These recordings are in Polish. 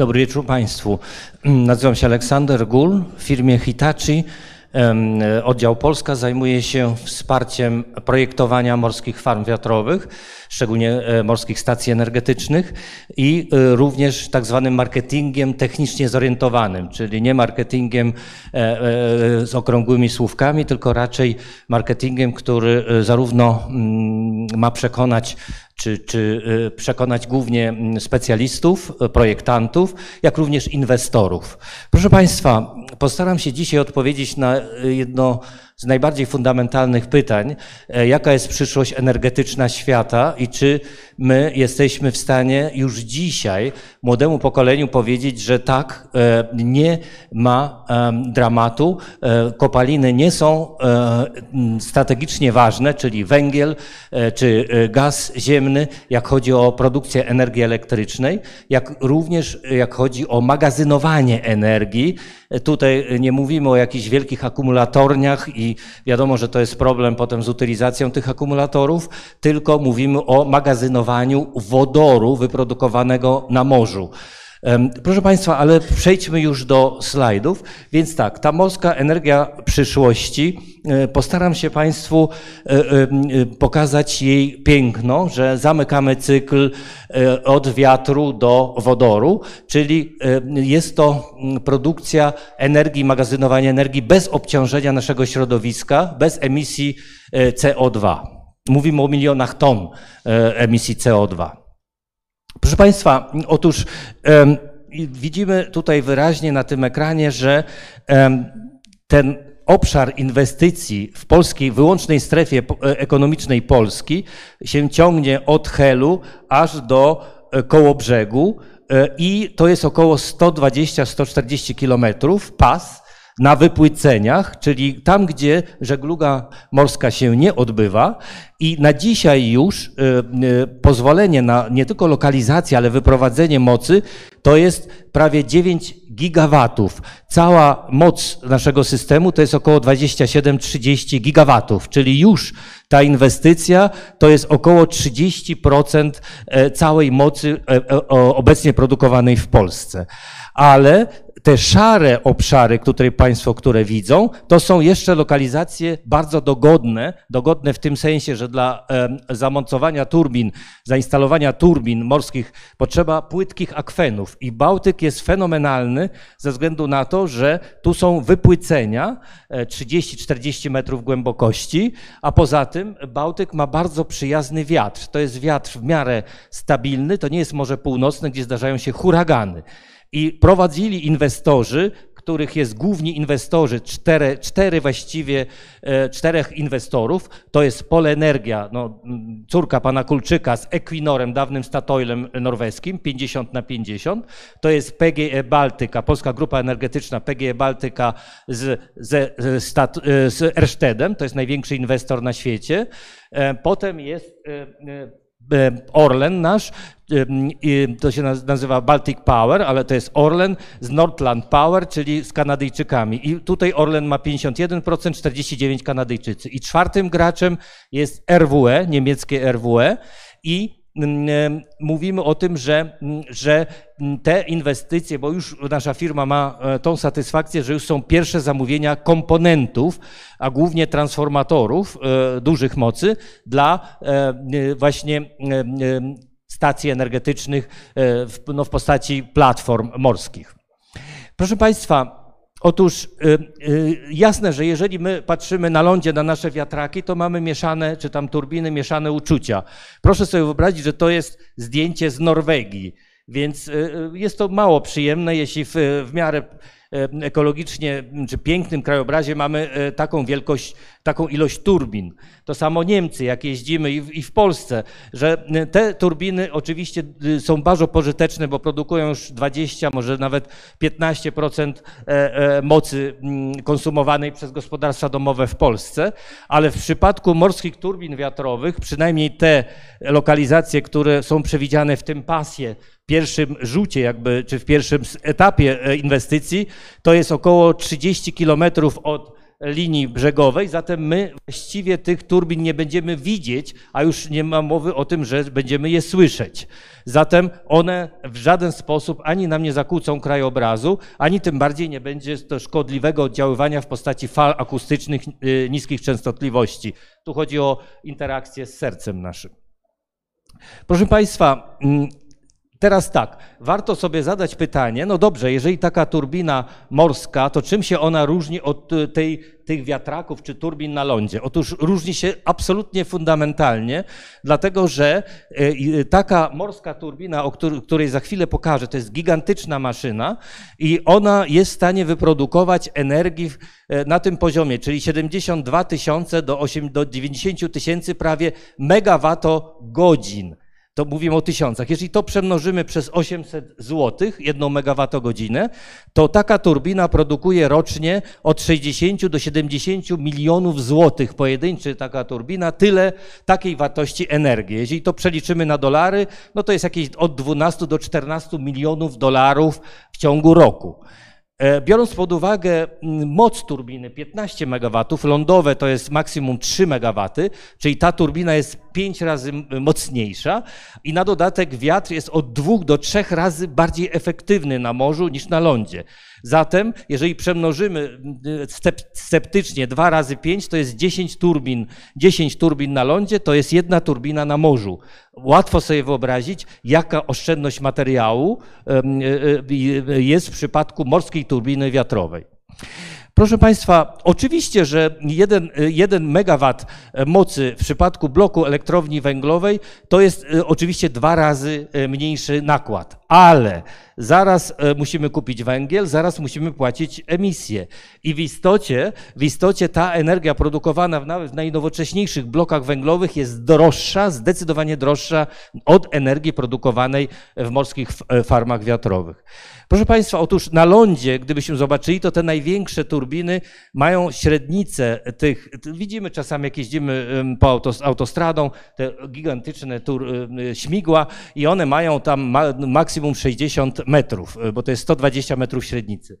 Dobry wieczór Państwu. Nazywam się Aleksander Gul. W firmie Hitachi Oddział Polska zajmuje się wsparciem projektowania morskich farm wiatrowych, szczególnie e, morskich stacji energetycznych i e, również tak zwanym marketingiem technicznie zorientowanym, czyli nie marketingiem e, z okrągłymi słówkami, tylko raczej marketingiem, który zarówno mm, ma przekonać czy, czy przekonać głównie mm, specjalistów, projektantów, jak również inwestorów. Proszę Państwa, postaram się dzisiaj odpowiedzieć na jedno z najbardziej fundamentalnych pytań, e, jaka jest przyszłość energetyczna świata i czy my jesteśmy w stanie już dzisiaj młodemu pokoleniu powiedzieć, że tak, e, nie ma dramatu, e, kopaliny nie są strategicznie ważne, czyli węgiel czy gaz ziemny, jak chodzi o produkcję energii elektrycznej, jak również jak chodzi o magazynowanie energii. Tutaj nie mówimy o jakichś wielkich akumulatorniach i wiadomo, że to jest problem potem z utylizacją tych akumulatorów, tylko mówimy o magazynowaniu wodoru wyprodukowanego na morzu. Proszę Państwa, ale przejdźmy już do slajdów. Więc tak, ta morska energia przyszłości, e, postaram się Państwu e, e, pokazać jej piękno, że zamykamy cykl od wiatru do wodoru, czyli jest to produkcja energii, magazynowanie energii bez obciążenia naszego środowiska, bez emisji CO2. Mówimy o milionach ton emisji CO2. Proszę Państwa, otóż widzimy tutaj wyraźnie na tym ekranie, że ten obszar inwestycji w polskiej wyłącznej strefie ekonomicznej Polski się ciągnie od Helu aż do e, Kołobrzegu e, i to jest około 120-140 kilometrów pas na wypłyceniach, czyli tam, gdzie żegluga morska się nie odbywa. I na dzisiaj już y, y, pozwolenie na nie tylko lokalizację, ale wyprowadzenie mocy to jest prawie 9 gigawatów. Cała moc naszego systemu to jest około 27-30 gigawatów, czyli już ta inwestycja to jest około 30% e, całej mocy e, e, obecnie produkowanej w Polsce. Ale te szare obszary, które Państwo, które widzą, to są jeszcze lokalizacje bardzo dogodne, dogodne w tym sensie, że dla zamontowania turbin, zainstalowania turbin morskich potrzeba płytkich akwenów i Bałtyk jest fenomenalny ze względu na to, że tu są wypłycenia 30-40 e, metrów głębokości, a poza tym Bałtyk ma bardzo przyjazny wiatr. To jest wiatr w miarę stabilny, to nie jest Morze Północne, gdzie zdarzają się huragany. I prowadzili inwestorzy, których jest główni inwestorzy, cztery, cztery właściwie, e, czterech inwestorów, to jest Polenergia, no, córka pana Kulczyka z Equinorem, dawnym Statoilem norweskim, 50 na 50, to jest PGE Baltyka, Polska Grupa Energetyczna PGE Baltyka z, z, z, z Erstedem, to jest największy inwestor na świecie, e, potem jest e, E, Orlen nasz, e, to się nazywa Baltic Power, ale to jest Orlen z Nordland Power, czyli z Kanadyjczykami. I tutaj Orlen ma 51%, 49 Kanadyjczycy. I czwartym graczem jest RWE, niemieckie RWE i mówimy o tym, że, że te inwestycje, bo już nasza firma ma e, tą satysfakcję, że już są pierwsze zamówienia komponentów, a głównie transformatorów e, dużych mocy dla e, właśnie stacji energetycznych no, w postaci platform morskich. Proszę Państwa, Otóż y, y, jasne, że jeżeli my patrzymy na lądzie na nasze wiatraki, to mamy mieszane, czy tam turbiny, mieszane uczucia. Proszę sobie wyobrazić, że to jest zdjęcie z Norwegii, więc y, jest to mało przyjemne, jeśli w, w miarę ekologicznie czy pięknym krajobrazie mamy taką wielkość, taką ilość turbin. To samo Niemcy, jak jeździmy i w, i w Polsce, że e, te turbiny oczywiście są bardzo pożyteczne, bo produkują już 20, może nawet 15% mocy konsumowanej przez gospodarstwa domowe w Polsce, ale w przypadku morskich turbin wiatrowych, przynajmniej te lokalizacje, które są przewidziane w tym pasie pierwszym rzucie jakby, czy w pierwszym etapie e, inwestycji, to jest około 30 kilometrów od linii brzegowej, zatem my właściwie tych turbin nie będziemy widzieć, a już nie ma mowy o tym, że będziemy je słyszeć. Zatem one w żaden sposób ani nam nie zakłócą krajobrazu, ani tym bardziej nie będzie to szkodliwego oddziaływania w postaci fal akustycznych y, niskich częstotliwości. Tu chodzi o interakcję z sercem naszym. Proszę Państwa, mm, Teraz tak, warto sobie zadać pytanie, no dobrze, jeżeli taka turbina morska, to czym się ona różni od y, tej, tych wiatraków czy turbin na lądzie? Otóż różni się absolutnie fundamentalnie, dlatego że y, y, taka morska turbina, o której za chwilę pokażę, to jest gigantyczna maszyna i ona jest w stanie wyprodukować energii na tym poziomie, czyli 72 tysiące do, do 90 tysięcy prawie megawattogodzin to mówimy o tysiącach. Jeżeli to przemnożymy przez 800 zł, jedną megawattogodzinę, to taka turbina produkuje rocznie od 60 do 70 milionów złotych pojedynczy taka turbina, tyle takiej wartości energii. Jeżeli to przeliczymy na dolary, no to jest jakieś od 12 do 14 milionów dolarów w ciągu roku. E, biorąc pod uwagę moc turbiny 15 MW, lądowe to jest maksimum 3 MW, czyli ta turbina jest 5 razy mocniejsza i na dodatek wiatr jest od 2 do 3 razy bardziej efektywny na morzu niż na lądzie. Zatem, jeżeli przemnożymy sceptycznie 2 razy 5, to jest 10 turbin. 10 turbin na lądzie to jest jedna turbina na morzu. Łatwo sobie wyobrazić, jaka oszczędność materiału e, e, jest w przypadku morskiej turbiny wiatrowej. Proszę Państwa, oczywiście, że jeden, jeden megawat mocy w przypadku bloku elektrowni węglowej to jest oczywiście dwa razy e, mniejszy nakład, ale zaraz e, musimy kupić węgiel, zaraz musimy płacić emisję. I w istocie, w istocie ta energia produkowana w w najnowocześniejszych blokach węglowych jest droższa, zdecydowanie droższa od energii produkowanej w morskich farmach wiatrowych. Proszę Państwa, otóż na lądzie, gdybyśmy zobaczyli, to te największe turbiny mają średnicę tych, widzimy czasami jak jeździmy po autostradą, te gigantyczne tur, śmigła i one mają tam maksimum 60 metrów, bo to jest 120 metrów średnicy.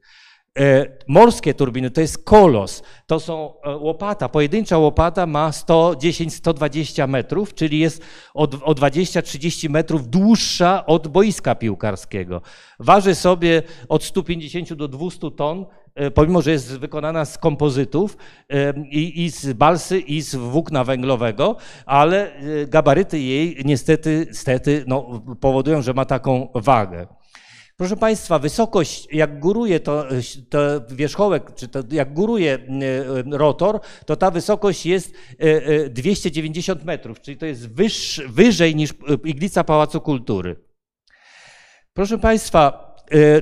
E, morskie turbiny to jest kolos, to są e, łopata. Pojedyncza łopata ma 110-120 metrów, czyli jest o 20-30 metrów dłuższa od boiska piłkarskiego. Waży sobie od 150 do 200 ton, e, pomimo że jest wykonana z kompozytów i, i z balsy, i z włókna węglowego, ale gabaryty jej niestety, niestety no, powodują, że ma taką wagę. Proszę Państwa, wysokość, jak góruje to, to wierzchołek, czy to jak góruje e, rotor, to ta wysokość jest 290 e, metrów, czyli to jest wyższy, wyżej niż iglica Pałacu Kultury. Proszę Państwa, E,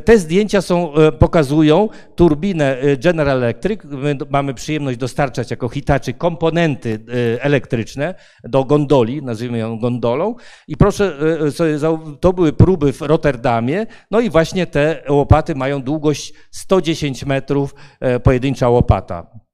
te zdjęcia są, e, pokazują turbinę e, General Electric. My mamy przyjemność dostarczać jako Hitachi komponenty elektryczne do gondoli, nazwijmy ją gondolą. I proszę to były próby w Rotterdamie. No i właśnie te łopaty mają długość 110 metrów, pojedyncza łopata.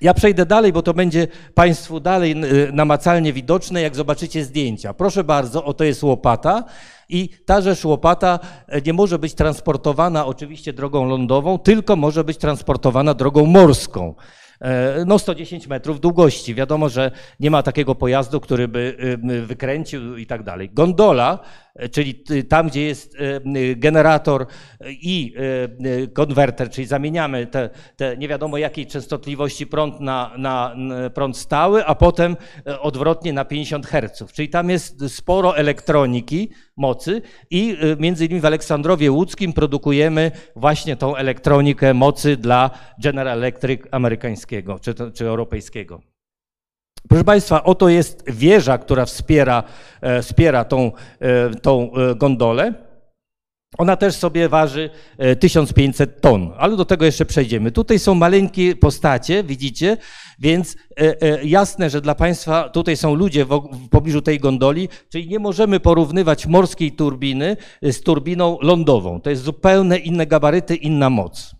Ja przejdę dalej, bo to będzie Państwu dalej namacalnie widoczne, jak zobaczycie zdjęcia. Proszę bardzo, oto jest łopata i ta rzecz łopata e, nie może być transportowana oczywiście drogą lądową, tylko może być transportowana drogą morską. E, no 110 metrów długości. Wiadomo, że nie ma takiego pojazdu, który by y, wykręcił i tak dalej. Gondola czyli tam, gdzie jest e, generator i e, konwerter, czyli zamieniamy te, te nie wiadomo jakiej częstotliwości prąd na, na prąd stały, a potem e, odwrotnie na 50 Hz. Czyli tam jest sporo elektroniki, mocy i między innymi w Aleksandrowie Łódzkim produkujemy właśnie tą elektronikę mocy dla General Electric amerykańskiego czy, czy europejskiego. Proszę Państwa, oto jest wieża, która wspiera, e, wspiera tą, e, tą e, gondolę. Ona też sobie waży 1500 ton, ale do tego jeszcze przejdziemy. Tutaj są maleńkie postacie, widzicie, więc jasne, że dla Państwa tutaj są ludzie w pobliżu tej gondoli, czyli nie możemy porównywać morskiej turbiny z turbiną lądową. To jest zupełnie inne gabaryty, inna moc.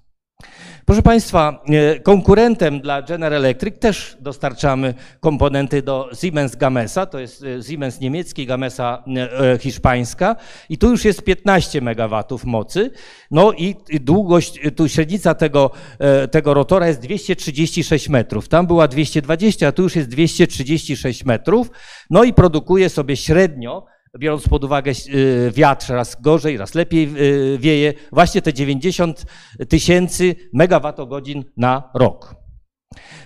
Proszę Państwa, e, konkurentem dla General Electric też dostarczamy komponenty do Siemens Gamesa, to jest e, Siemens niemiecki, Gamesa e, hiszpańska. I tu już jest 15 MW mocy, no i długość, tu średnica tego, tego rotora jest 236 metrów, tam była 220, a tu już jest 236 metrów, no i produkuje sobie średnio biorąc pod uwagę y, wiatr, raz gorzej, raz lepiej y, wieje, właśnie te 90 tysięcy megawattogodzin na rok.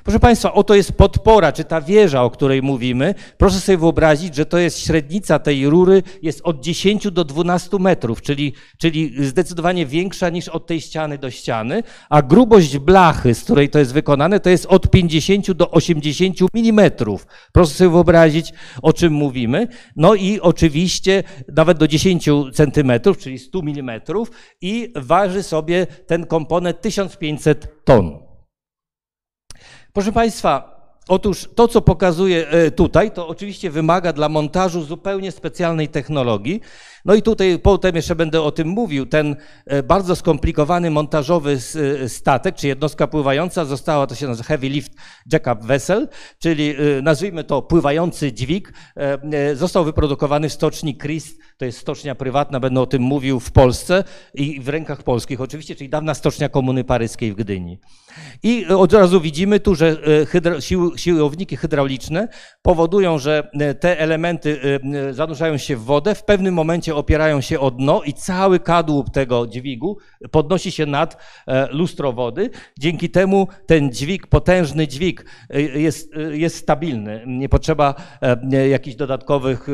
Proszę Państwa, oto jest podpora, czy ta wieża, o której mówimy. Proszę sobie wyobrazić, że to jest średnica tej rury jest od 10 do 12 metrów, czyli, czyli zdecydowanie większa niż od tej ściany do ściany, a grubość blachy, z której to jest wykonane, to jest od 50 do 80 milimetrów. Proszę sobie wyobrazić, o czym mówimy. No i oczywiście nawet do 10 centymetrów, czyli 100 milimetrów i waży sobie ten komponent 1500 ton. Proszę Państwa, otóż to, co pokazuję e, tutaj, to oczywiście wymaga dla montażu zupełnie specjalnej technologii. No i tutaj potem jeszcze będę o tym mówił. Ten e, bardzo skomplikowany montażowy e, statek, czy jednostka pływająca, została, to się nazywa Heavy Lift Jackup Vessel, czyli nazwijmy to pływający dźwig, został wyprodukowany w stoczni Christ, to jest stocznia prywatna, będę o tym mówił w Polsce i w rękach polskich oczywiście, czyli dawna stocznia Komuny Paryskiej w Gdyni. I od razu widzimy tu, że e, hydro, sił, siłowniki hydrauliczne powodują, że e, te elementy e, zanurzają się w wodę, w pewnym momencie opierają się o dno i cały kadłub tego dźwigu podnosi się nad lustro wody. Dzięki temu ten dźwig, potężny dźwig jest, jest stabilny. Nie potrzeba jakichś dodatkowych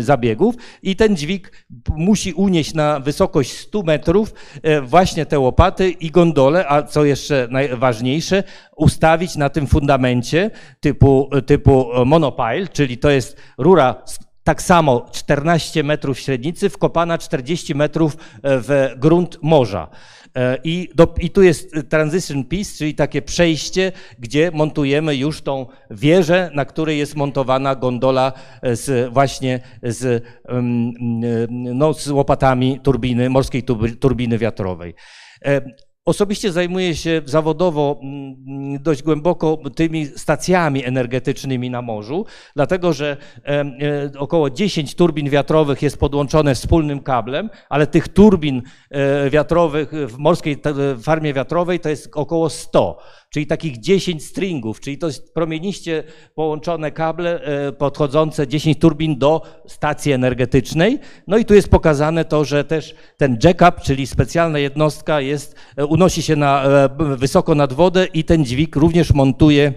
zabiegów i ten dźwig musi unieść na wysokość 100 metrów właśnie te łopaty i gondole, a co jeszcze najważniejsze, ustawić na tym fundamencie typu, typu monopile, czyli to jest rura tak samo 14 metrów średnicy, wkopana 40 metrów w grunt morza. I, do, I, tu jest transition piece, czyli takie przejście, gdzie montujemy już tą wieżę, na której jest montowana gondola z, właśnie z, no, z łopatami turbiny, morskiej turbiny wiatrowej. Osobiście zajmuję się zawodowo mm, dość głęboko tymi stacjami energetycznymi na morzu, dlatego że e, około 10 turbin wiatrowych jest podłączone wspólnym kablem, ale tych turbin e, wiatrowych w morskiej farmie wiatrowej to jest około 100 czyli takich 10 stringów, czyli to jest promieniście połączone kable e, podchodzące 10 turbin do stacji energetycznej. No i tu jest pokazane to, że też ten jackup, czyli specjalna jednostka jest, e, unosi się na, e, wysoko nad wodę i ten dźwig również montuje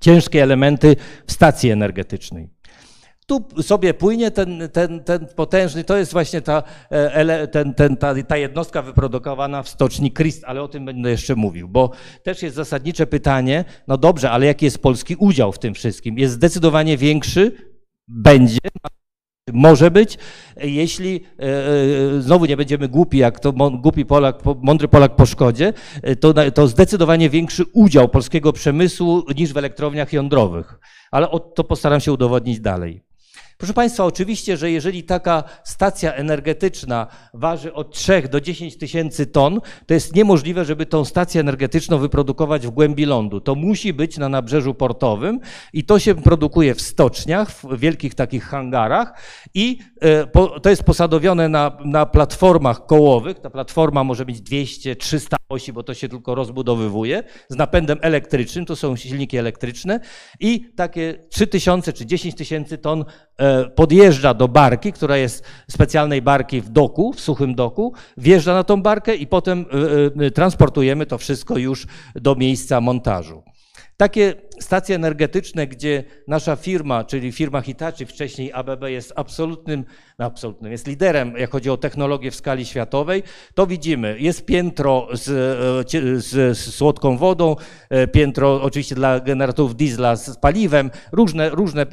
ciężkie elementy w stacji energetycznej. Tu sobie płynie ten, ten, ten potężny, to jest właśnie ta, e, ten, ten, ta, ta jednostka wyprodukowana w stoczni Christ, ale o tym będę jeszcze mówił, bo też jest zasadnicze pytanie, no dobrze, ale jaki jest polski udział w tym wszystkim? Jest zdecydowanie większy, będzie, może być, jeśli e, e, znowu nie będziemy głupi, jak to głupi Polak, mądry Polak po szkodzie, to, to zdecydowanie większy udział polskiego przemysłu niż w elektrowniach jądrowych. Ale to postaram się udowodnić dalej. Proszę Państwa, oczywiście, że jeżeli taka stacja energetyczna waży od 3 do 10 tysięcy ton, to jest niemożliwe, żeby tą stację energetyczną wyprodukować w głębi lądu. To musi być na nabrzeżu portowym i to się produkuje w stoczniach, w wielkich takich hangarach i e, to jest posadowione na, na platformach kołowych. Ta platforma może mieć 200, 300 osi, bo to się tylko rozbudowywuje, z napędem elektrycznym, to są silniki elektryczne i takie 3000 czy 10 tysięcy ton e, podjeżdża do barki, która jest specjalnej barki w doku, w suchym doku, wjeżdża na tą barkę i potem e, e, transportujemy to wszystko już do miejsca montażu. Takie stacje energetyczne, gdzie nasza firma, czyli firma Hitachi, wcześniej ABB jest absolutnym, absolutnym, jest liderem, jak chodzi o technologię w skali światowej, to widzimy, jest piętro z, z, z słodką wodą, e, piętro oczywiście dla generatorów diesla z paliwem, różne, różne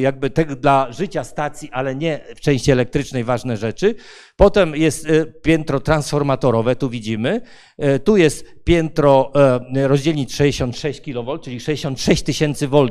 jakby te, dla życia stacji, ale nie w części elektrycznej ważne rzeczy. Potem jest e, piętro transformatorowe, tu widzimy. E, tu jest piętro rozdzielnic 66 kV, czyli 66 tysięcy V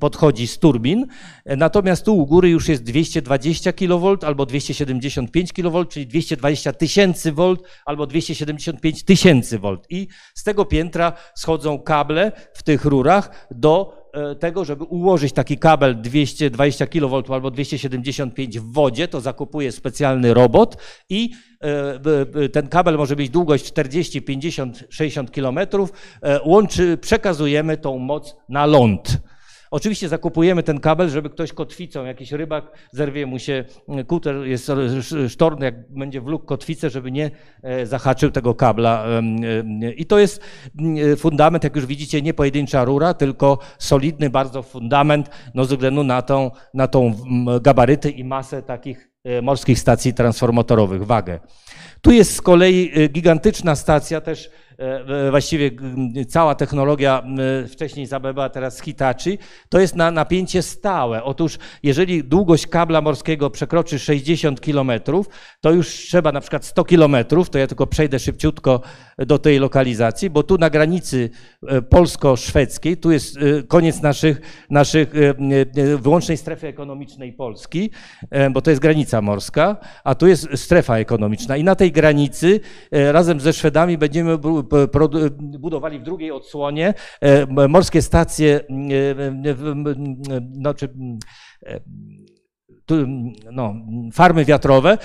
podchodzi z turbin, natomiast tu u góry już jest 220 kV albo 275 kV, czyli 220 tysięcy V albo 275 tysięcy V. I z tego piętra schodzą kable w tych rurach do E, tego, żeby ułożyć taki kabel 220 kV albo 275 w wodzie, to zakupuje specjalny robot i e, ten kabel może mieć długość 40, 50, 60 km. Łączy, przekazujemy tą moc na ląd. Oczywiście zakupujemy ten kabel, żeby ktoś kotwicą, jakiś rybak, zerwie mu się kuter, jest sztorny, jak będzie wlókł kotwicę, żeby nie e, zahaczył tego kabla. I to jest fundament, jak już widzicie, nie pojedyncza rura, tylko solidny bardzo fundament, no ze względu na tą, na tą gabaryty i masę takich e, morskich stacji transformatorowych, wagę. Tu jest z kolei e, gigantyczna stacja też E, właściwie cała technologia wcześniej z teraz z Hitachi, to jest na napięcie stałe. Otóż jeżeli długość kabla morskiego przekroczy 60 km, to już trzeba na przykład 100 km, to ja tylko przejdę szybciutko do tej lokalizacji, bo tu na granicy e, polsko-szwedzkiej, tu jest e, koniec naszych, naszych wyłącznej strefy ekonomicznej Polski, bo to jest granica morska, a tu jest strefa ekonomiczna i na tej granicy razem ze Szwedami będziemy budowali w drugiej odsłonie e, morskie stacje, znaczy no, farmy wiatrowe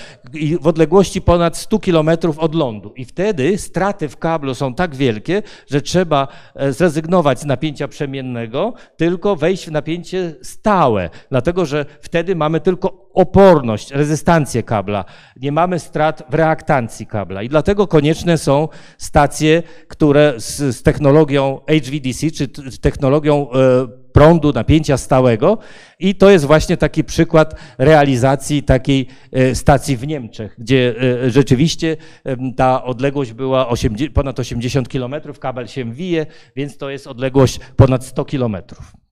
w odległości ponad 100 kilometrów od lądu. I wtedy straty w kablu są tak wielkie, że trzeba e, zrezygnować z napięcia przemiennego, tylko wejść w napięcie stałe, dlatego że wtedy mamy tylko oporność, rezystancję kabla. Nie mamy strat w reaktancji kabla. I dlatego konieczne są stacje, które z, z technologią HVDC, czy technologią e, prądu, napięcia stałego i to jest właśnie taki przykład realizacji takiej e, stacji w Niemczech, gdzie e, rzeczywiście ta odległość była 80, ponad 80 km, kabel się wije, więc to jest odległość ponad 100 kilometrów.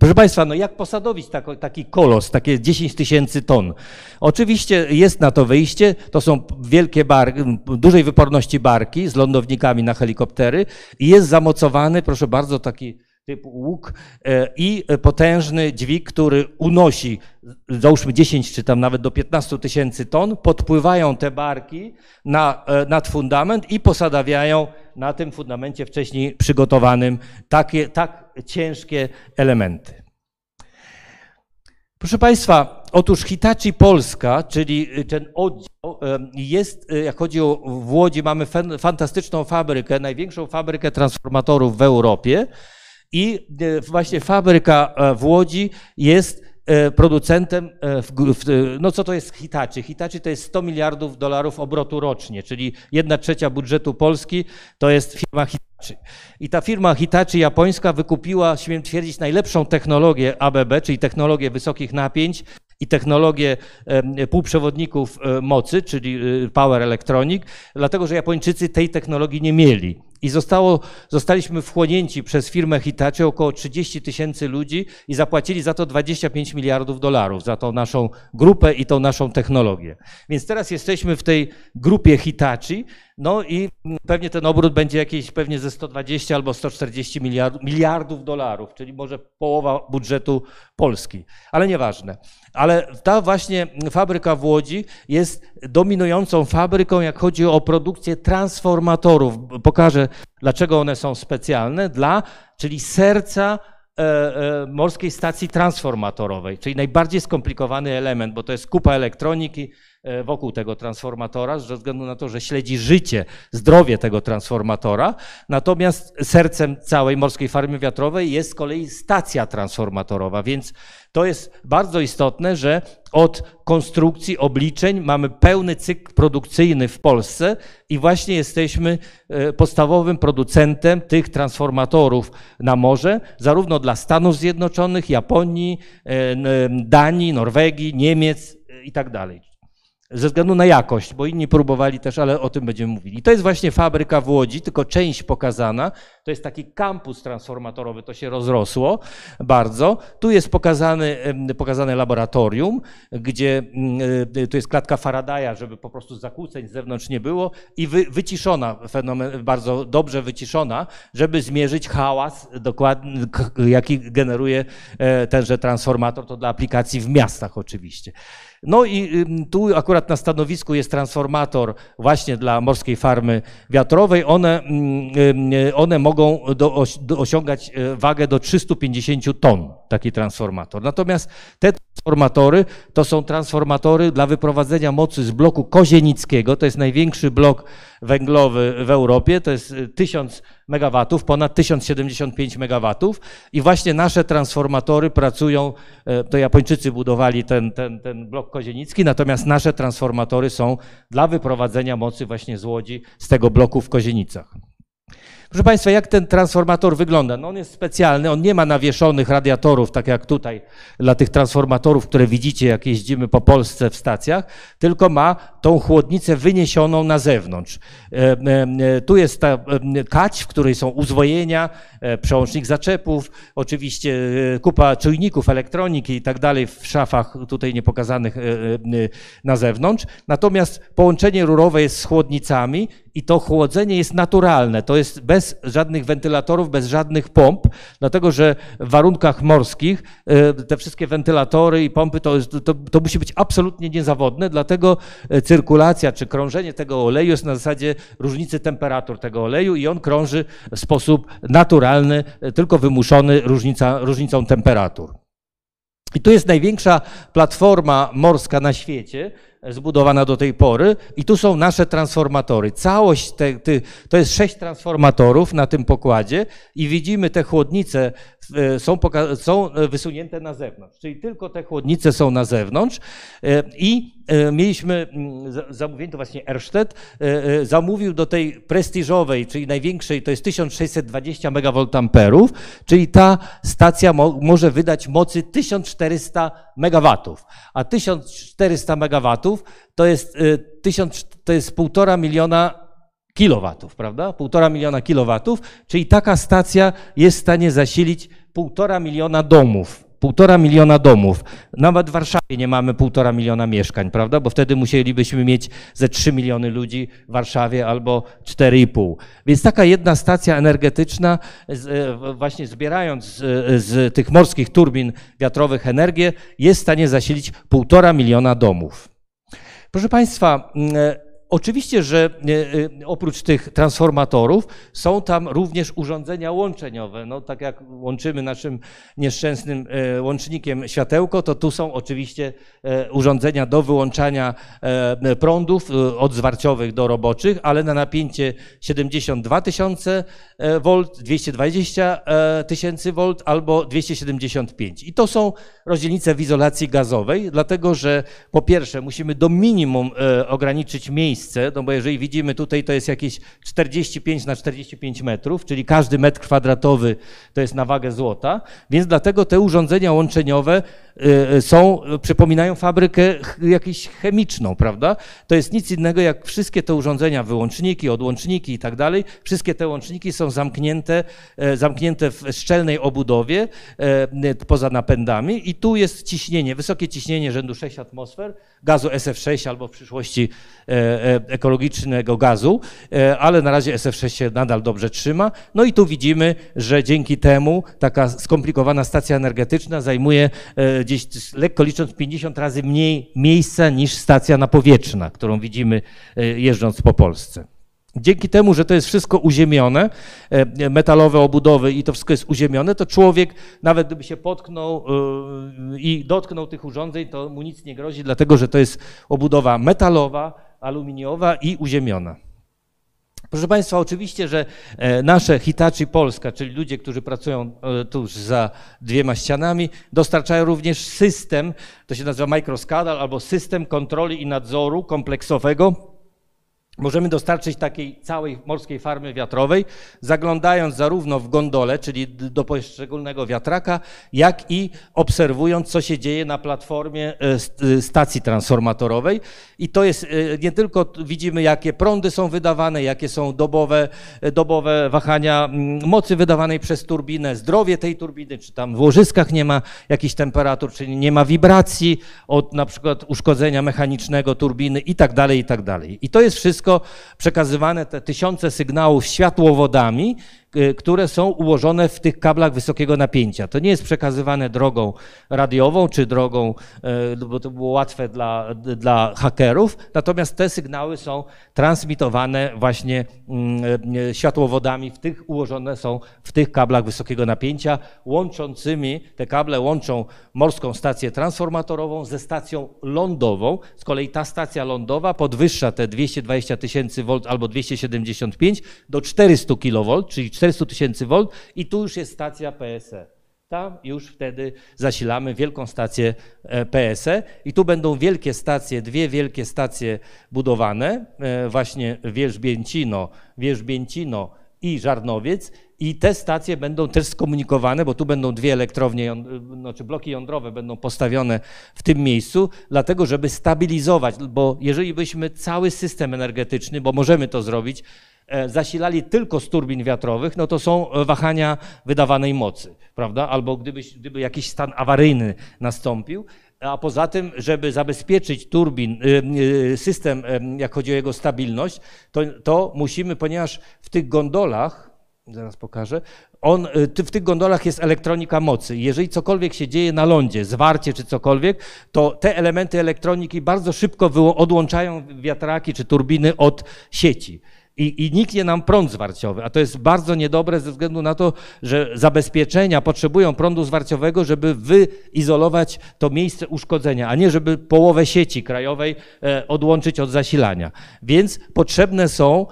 Proszę Państwa, no jak posadowić taki, kolos, takie 10 tysięcy ton? Oczywiście jest na to wyjście, to są wielkie barki, dużej wyporności barki z lądownikami na helikoptery i jest zamocowany, proszę bardzo, taki typu łuk e, i potężny dźwig, który unosi, załóżmy 10 czy tam nawet do 15 tysięcy ton, podpływają te barki na, e, nad fundament i posadawiają na tym fundamencie wcześniej przygotowanym takie tak ciężkie elementy. Proszę Państwa, otóż Hitachi Polska, czyli ten oddział, e, jest, jak chodzi o w Łodzi, mamy fantastyczną fabrykę, największą fabrykę transformatorów w Europie. I e, właśnie fabryka e, w Łodzi jest e, producentem, w, no co to jest Hitachi? Hitachi to jest 100 miliardów dolarów obrotu rocznie, czyli jedna trzecia budżetu Polski to jest firma Hitachi. I ta firma Hitachi japońska wykupiła, śmiem twierdzić, najlepszą technologię ABB, czyli technologię wysokich napięć i technologię półprzewodników mocy, czyli power electronic, dlatego że Japończycy tej technologii nie mieli. I zostało, zostaliśmy wchłonięci przez firmę Hitachi, około 30 tysięcy ludzi i zapłacili za to 25 miliardów dolarów, za tą naszą grupę i tą naszą technologię. Więc teraz jesteśmy w tej grupie Hitachi, no i pewnie ten obrót będzie jakiś pewnie ze 120 albo 140 miliardów, miliardów dolarów, czyli może połowa budżetu Polski, ale nieważne. Ale ta właśnie fabryka w Łodzi jest dominującą fabryką, jak chodzi o produkcję transformatorów. Pokażę, dlaczego one są specjalne. Dla, czyli serca e, e, morskiej stacji transformatorowej, czyli najbardziej skomplikowany element, bo to jest kupa elektroniki, wokół tego transformatora, ze względu na to, że śledzi życie, zdrowie tego transformatora. Natomiast sercem całej morskiej farmy wiatrowej jest z kolei stacja transformatorowa, więc to jest bardzo istotne, że od konstrukcji, obliczeń mamy pełny cykl produkcyjny w Polsce i właśnie jesteśmy e, podstawowym producentem tych transformatorów na morze, zarówno dla Stanów Zjednoczonych, Japonii, e, Danii, Norwegii, Niemiec i tak dalej. Ze względu na jakość, bo inni próbowali też, ale o tym będziemy mówili. To jest właśnie fabryka w Łodzi, tylko część pokazana. To jest taki kampus transformatorowy, to się rozrosło bardzo. Tu jest pokazany, pokazane laboratorium, gdzie mm, tu jest klatka Faradaya, żeby po prostu zakłóceń z zewnątrz nie było i wy, wyciszona, fenomen, bardzo dobrze wyciszona, żeby zmierzyć hałas, dokładnie, jaki generuje e, tenże transformator, to dla aplikacji w miastach oczywiście. No i tu akurat na stanowisku jest transformator właśnie dla morskiej farmy wiatrowej. One, one mogą do, osiągać e, wagę do 350 ton, taki transformator. Natomiast te transformatory to są transformatory dla wyprowadzenia mocy z bloku kozienickiego. To jest największy blok węglowy w Europie. To jest 1000 MW, ponad 1075 MW. I właśnie nasze transformatory pracują, e, to Japończycy budowali ten, ten, ten blok kozienicki, natomiast nasze transformatory są dla wyprowadzenia mocy właśnie z Łodzi, z tego bloku w Kozienicach. Proszę Państwa, jak ten transformator wygląda? No on jest specjalny, on nie ma nawieszonych radiatorów, tak jak tutaj dla tych transformatorów, które widzicie, jak jeździmy po Polsce w stacjach, tylko ma tą chłodnicę wyniesioną na zewnątrz. E, e, e, tu jest ta kać, w której są uzwojenia, przełącznik zaczepów, oczywiście kupa czujników, elektroniki i tak dalej w szafach tutaj niepokazane na zewnątrz. Natomiast połączenie rurowe jest z chłodnicami i to chłodzenie jest naturalne. To jest bez żadnych wentylatorów, bez żadnych pomp, dlatego że w warunkach morskich te wszystkie wentylatory i pompy to, to, to musi być absolutnie niezawodne, dlatego cyrkulacja czy krążenie tego oleju jest na zasadzie różnicy temperatur tego oleju i on krąży w sposób naturalny, tylko wymuszony różnica, różnicą temperatur. I tu jest największa platforma morska na świecie, zbudowana do tej pory i tu są nasze transformatory. Całość, te, to jest sześć transformatorów na tym pokładzie i widzimy te chłodnice są, są wysunięte na zewnątrz, czyli tylko te chłodnice są na zewnątrz. E, i e, mieliśmy mm, zamówienie, to właśnie Erstedt zamówił do tej prestiżowej, czyli największej, to jest 1620 MVA, czyli ta stacja mo może wydać mocy 1400 MW, a 1400 MW to jest, to jest półtora miliona kilowatów, prawda? Półtora miliona kilowatów, czyli taka stacja jest w stanie zasilić półtora miliona domów. Półtora miliona domów. Nawet w Warszawie nie mamy półtora miliona mieszkań, prawda? Bo wtedy musielibyśmy mieć ze trzy miliony ludzi w Warszawie albo cztery i pół. Więc taka jedna stacja energetyczna, e, właśnie zbierając z tych morskich turbin wiatrowych energię, jest w stanie zasilić półtora miliona domów. Proszę Państwa, mm, e, Oczywiście, że e, e, oprócz tych transformatorów są tam również urządzenia łączeniowe. No, tak jak łączymy naszym nieszczęsnym e, łącznikiem światełko, to tu są oczywiście urządzenia do wyłączania prądów od zwarciowych do roboczych, ale na napięcie 72 tysiące V, 220 tysięcy V albo 275. I to są rozdzielnice w izolacji gazowej, dlatego że po pierwsze musimy do minimum ograniczyć miejsce, miejsce, no bo jeżeli widzimy tutaj, to jest jakieś 45 na 45 metrów, czyli każdy metr kwadratowy to jest na wagę złota, więc dlatego te urządzenia łączeniowe są, przypominają fabrykę jakąś chemiczną, prawda? To jest nic innego jak wszystkie te urządzenia, wyłączniki, odłączniki i tak dalej, wszystkie te łączniki są zamknięte, e, zamknięte w szczelnej obudowie e, poza napędami i tu jest ciśnienie, wysokie ciśnienie rzędu 6 atmosfer, gazu SF6 albo w przyszłości e, ekologicznego gazu, ale na razie SF6 się nadal dobrze trzyma. No i tu widzimy, że dzięki temu taka skomplikowana stacja energetyczna zajmuje gdzieś lekko licząc 50 razy mniej miejsca niż stacja napowietrzna, którą widzimy e, jeżdżąc po Polsce. Dzięki temu, że to jest wszystko uziemione, metalowe obudowy i to wszystko jest uziemione, to człowiek, nawet gdyby się potknął i dotknął tych urządzeń, to mu nic nie grozi, dlatego że to jest obudowa metalowa, aluminiowa i uziemiona. Proszę Państwa, oczywiście, że e, nasze Hitachi Polska, czyli ludzie, którzy pracują e, tuż za dwiema ścianami, dostarczają również system, to się nazywa microscadal, albo system kontroli i nadzoru kompleksowego Możemy dostarczyć takiej całej morskiej farmy wiatrowej, zaglądając zarówno w gondolę, czyli do poszczególnego wiatraka, jak i obserwując, co się dzieje na platformie e, e, stacji transformatorowej. I to jest e, nie tylko widzimy, jakie prądy są wydawane, jakie są dobowe, dobowe wahania mocy wydawanej przez turbinę, zdrowie tej turbiny, czy tam w łożyskach nie ma jakichś temperatur, czyli nie ma wibracji od na przykład uszkodzenia mechanicznego turbiny i tak dalej, i tak dalej. I to jest wszystko wszystko przekazywane, te tysiące sygnałów światłowodami, które są ułożone w tych kablach wysokiego napięcia. To nie jest przekazywane drogą radiową czy drogą, y, bo to było łatwe dla, dla hakerów, natomiast te sygnały są transmitowane właśnie mm, y, światłowodami, w tych ułożone są w tych kablach wysokiego napięcia, łączącymi, te kable łączą morską stację transformatorową ze stacją lądową. Z kolei ta stacja lądowa podwyższa te 220 tysięcy V albo 275 do 400 kV, czyli 400 tysięcy V i tu już jest stacja PSE. Tam już wtedy zasilamy wielką stację e, PSE i tu będą wielkie stacje, dwie wielkie stacje budowane, e, właśnie Wierzbięcino, Wierzbięcino i Żarnowiec i te stacje będą też skomunikowane, bo tu będą dwie elektrownie, znaczy bloki jądrowe będą postawione w tym miejscu, dlatego żeby stabilizować, bo jeżeli byśmy cały system energetyczny, bo możemy to zrobić, E, zasilali tylko z turbin wiatrowych, no to są e, wahania wydawanej mocy, prawda? Albo gdyby, gdyby jakiś stan awaryjny nastąpił, a poza tym, żeby zabezpieczyć turbin, e, system, jak chodzi o jego stabilność, to, to musimy, ponieważ w tych gondolach, zaraz pokażę, on, w tych gondolach jest elektronika mocy. Jeżeli cokolwiek się dzieje na lądzie, zwarcie czy cokolwiek, to te elementy elektroniki bardzo szybko odłączają wiatraki czy turbiny od sieci i, i niknie nam prąd zwarciowy, a to jest bardzo niedobre ze względu na to, że zabezpieczenia potrzebują prądu zwarciowego, żeby wyizolować to miejsce uszkodzenia, a nie żeby połowę sieci krajowej e, odłączyć od zasilania. Więc potrzebne są,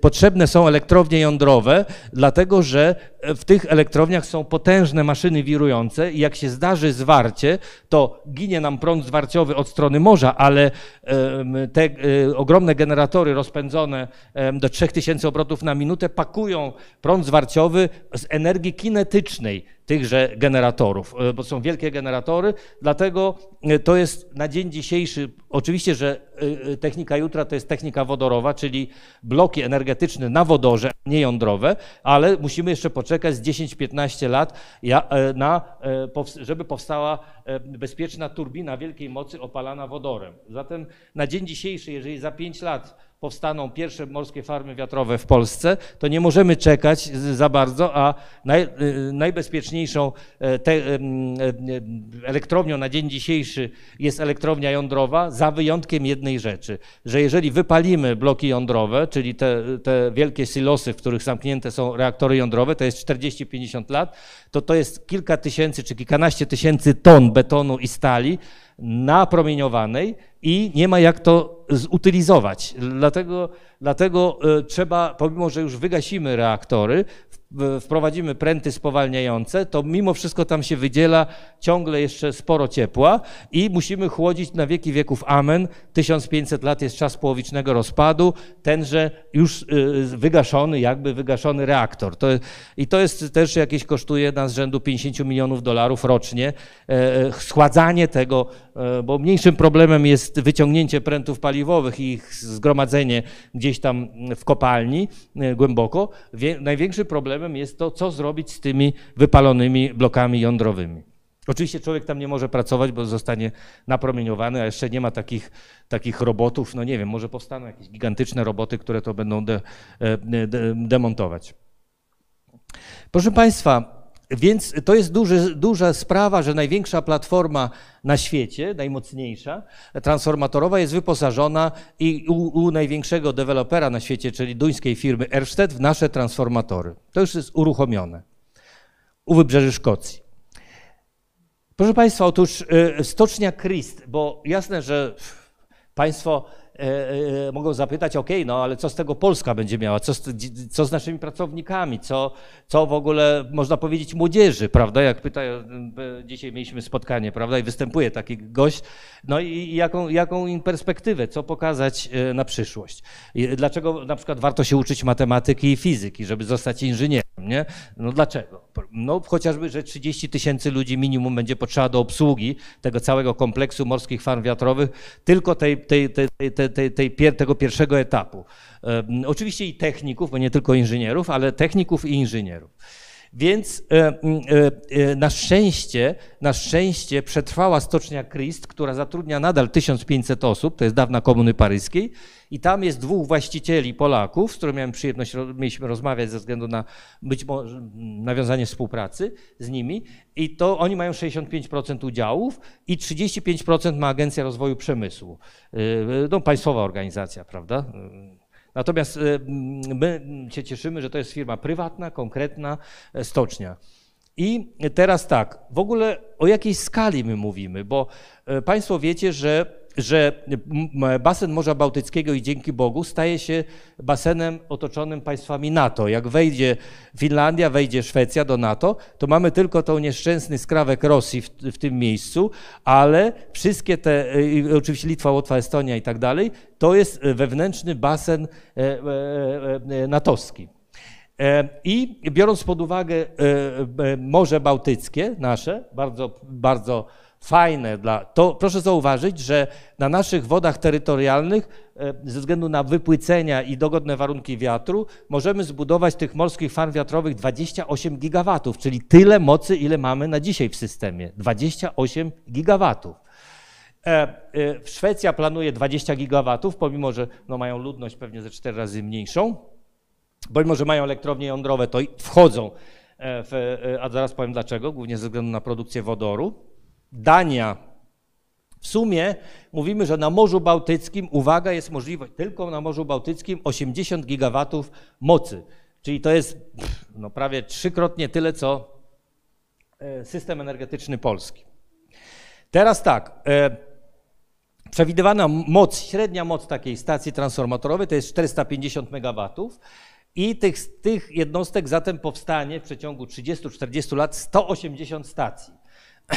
potrzebne są elektrownie jądrowe, dlatego że w tych elektrowniach są potężne maszyny wirujące i jak się zdarzy zwarcie, to ginie nam prąd zwarciowy od strony morza, ale te e, ogromne generatory rozpędzone do 3000 obrotów na minutę pakują prąd zwarciowy z energii kinetycznej tychże generatorów, e, bo są wielkie generatory, dlatego e, to jest na dzień dzisiejszy, oczywiście, że e, technika jutra to jest technika wodorowa, czyli bloki energetyczne na wodorze, nie jądrowe, ale musimy jeszcze poczekać z 10-15 lat, na, żeby powstała bezpieczna turbina wielkiej mocy opalana wodorem. Zatem na dzień dzisiejszy, jeżeli za 5 lat powstaną pierwsze morskie farmy wiatrowe w Polsce, to nie możemy czekać za bardzo, a naj, y, najbezpieczniejszą e, te, e, elektrownią na dzień dzisiejszy jest elektrownia jądrowa, za wyjątkiem jednej rzeczy, że jeżeli wypalimy bloki jądrowe, czyli te, te wielkie silosy, w których zamknięte są reaktory jądrowe, to jest 40-50 lat, to to jest kilka tysięcy czy kilkanaście tysięcy ton betonu i stali napromieniowanej i nie ma jak to zutylizować. Dlatego, dlatego e, trzeba, pomimo że już wygasimy reaktory, wprowadzimy pręty spowalniające, to mimo wszystko tam się wydziela ciągle jeszcze sporo ciepła i musimy chłodzić na wieki wieków amen. 1500 lat jest czas połowicznego rozpadu, tenże już y, wygaszony, jakby wygaszony reaktor. To, I to jest też jakieś kosztuje nas rzędu 50 milionów dolarów rocznie. E, e, schładzanie tego, e, bo mniejszym problemem jest wyciągnięcie prętów paliwowych i ich zgromadzenie gdzieś tam w kopalni głęboko. Największy problem problemem jest to, co zrobić z tymi wypalonymi blokami jądrowymi. Oczywiście człowiek tam nie może pracować, bo zostanie napromieniowany, a jeszcze nie ma takich, takich robotów, no nie wiem, może powstaną jakieś gigantyczne roboty, które to będą de, e, de, demontować. Proszę Państwa, więc to jest duży, duża sprawa, że największa platforma na świecie, najmocniejsza, transformatorowa jest wyposażona i u, u największego dewelopera na świecie, czyli duńskiej firmy Ersted, w nasze transformatory. To już jest uruchomione u wybrzeży Szkocji. Proszę Państwa, otóż y, stocznia Christ, bo jasne, że Państwo e, e, mogą zapytać, ok, no ale co z tego Polska będzie miała, co z, co z naszymi pracownikami, co, co w ogóle można powiedzieć młodzieży, prawda, jak pyta, e, dzisiaj mieliśmy spotkanie, prawda, i występuje taki gość, no i jaką, jaką im perspektywę, co pokazać na przyszłość. Dlaczego na przykład warto się uczyć matematyki i fizyki, żeby zostać inżynierem, nie? No dlaczego? No chociażby, że 30 tysięcy ludzi minimum będzie potrzeba do obsługi tego całego kompleksu morskich farm wiatrowych, tylko tej, tej, tej, tej, tej, tego pierwszego etapu. Oczywiście i techników, bo nie tylko inżynierów, ale techników i inżynierów. Więc e, e, e, na szczęście, na szczęście przetrwała stocznia Christ, która zatrudnia nadal 1500 osób, to jest dawna komuny paryskiej, i tam jest dwóch właścicieli Polaków, z którymi miałem przyjemność, mieliśmy rozmawiać ze względu na być może nawiązanie współpracy z nimi. I to oni mają 65% udziałów i 35% ma Agencja Rozwoju Przemysłu. No, państwowa organizacja, prawda? Natomiast y, my się cieszymy, że to jest firma prywatna, konkretna e, stocznia. I teraz tak, w ogóle o jakiej skali my mówimy, bo e, Państwo wiecie, że że basen Morza Bałtyckiego i dzięki Bogu staje się basenem otoczonym państwami NATO. Jak wejdzie Finlandia, wejdzie Szwecja do NATO, to mamy tylko tą nieszczęsny skrawek Rosji w, w tym miejscu, ale wszystkie te, oczywiście Litwa, Łotwa, Estonia i tak dalej, to jest wewnętrzny basen e, e, e, natowski. I biorąc pod uwagę Morze Bałtyckie nasze, bardzo, bardzo fajne dla. To proszę zauważyć, że na naszych wodach terytorialnych, e, ze względu na wypłycenia i dogodne warunki wiatru, możemy zbudować tych morskich farm wiatrowych 28 gigawatów, czyli tyle mocy, ile mamy na dzisiaj w systemie. 28 gigawatów. E, e, Szwecja planuje 20 gigawatów, pomimo że no, mają ludność pewnie ze 4 razy mniejszą. Pomimo, że mają elektrownie jądrowe, to wchodzą w, a zaraz powiem dlaczego, głównie ze względu na produkcję wodoru. Dania. W sumie mówimy, że na Morzu Bałtyckim, uwaga, jest możliwość tylko na Morzu Bałtyckim 80 gigawatów mocy. Czyli to jest no, prawie trzykrotnie tyle, co e, system energetyczny Polski. Teraz tak. E, przewidywana moc, średnia moc takiej stacji transformatorowej to jest 450 megawatów. I tych, tych jednostek zatem powstanie w przeciągu 30-40 lat 180 stacji.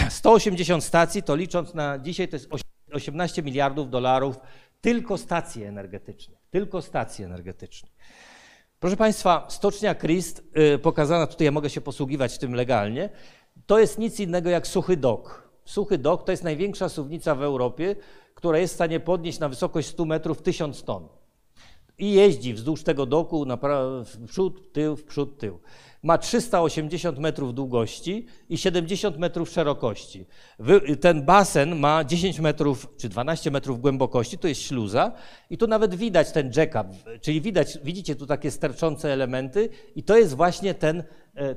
180 stacji, to licząc na dzisiaj, to jest 18 miliardów dolarów tylko stacji energetycznych. Tylko stacji energetycznych. Proszę Państwa, stocznia Christ, yy, pokazana tutaj, ja mogę się posługiwać tym legalnie, to jest nic innego jak suchy dok. Suchy dok to jest największa suwnica w Europie, która jest w stanie podnieść na wysokość 100 metrów 1000 ton. I jeździ wzdłuż tego doku, w przód, tył, w przód, tył ma 380 metrów długości i 70 metrów szerokości. Ten basen ma 10 metrów czy 12 metrów głębokości, to jest śluza i tu nawet widać ten jack-up, czyli widać, widzicie tu takie sterczące elementy i to jest właśnie ten,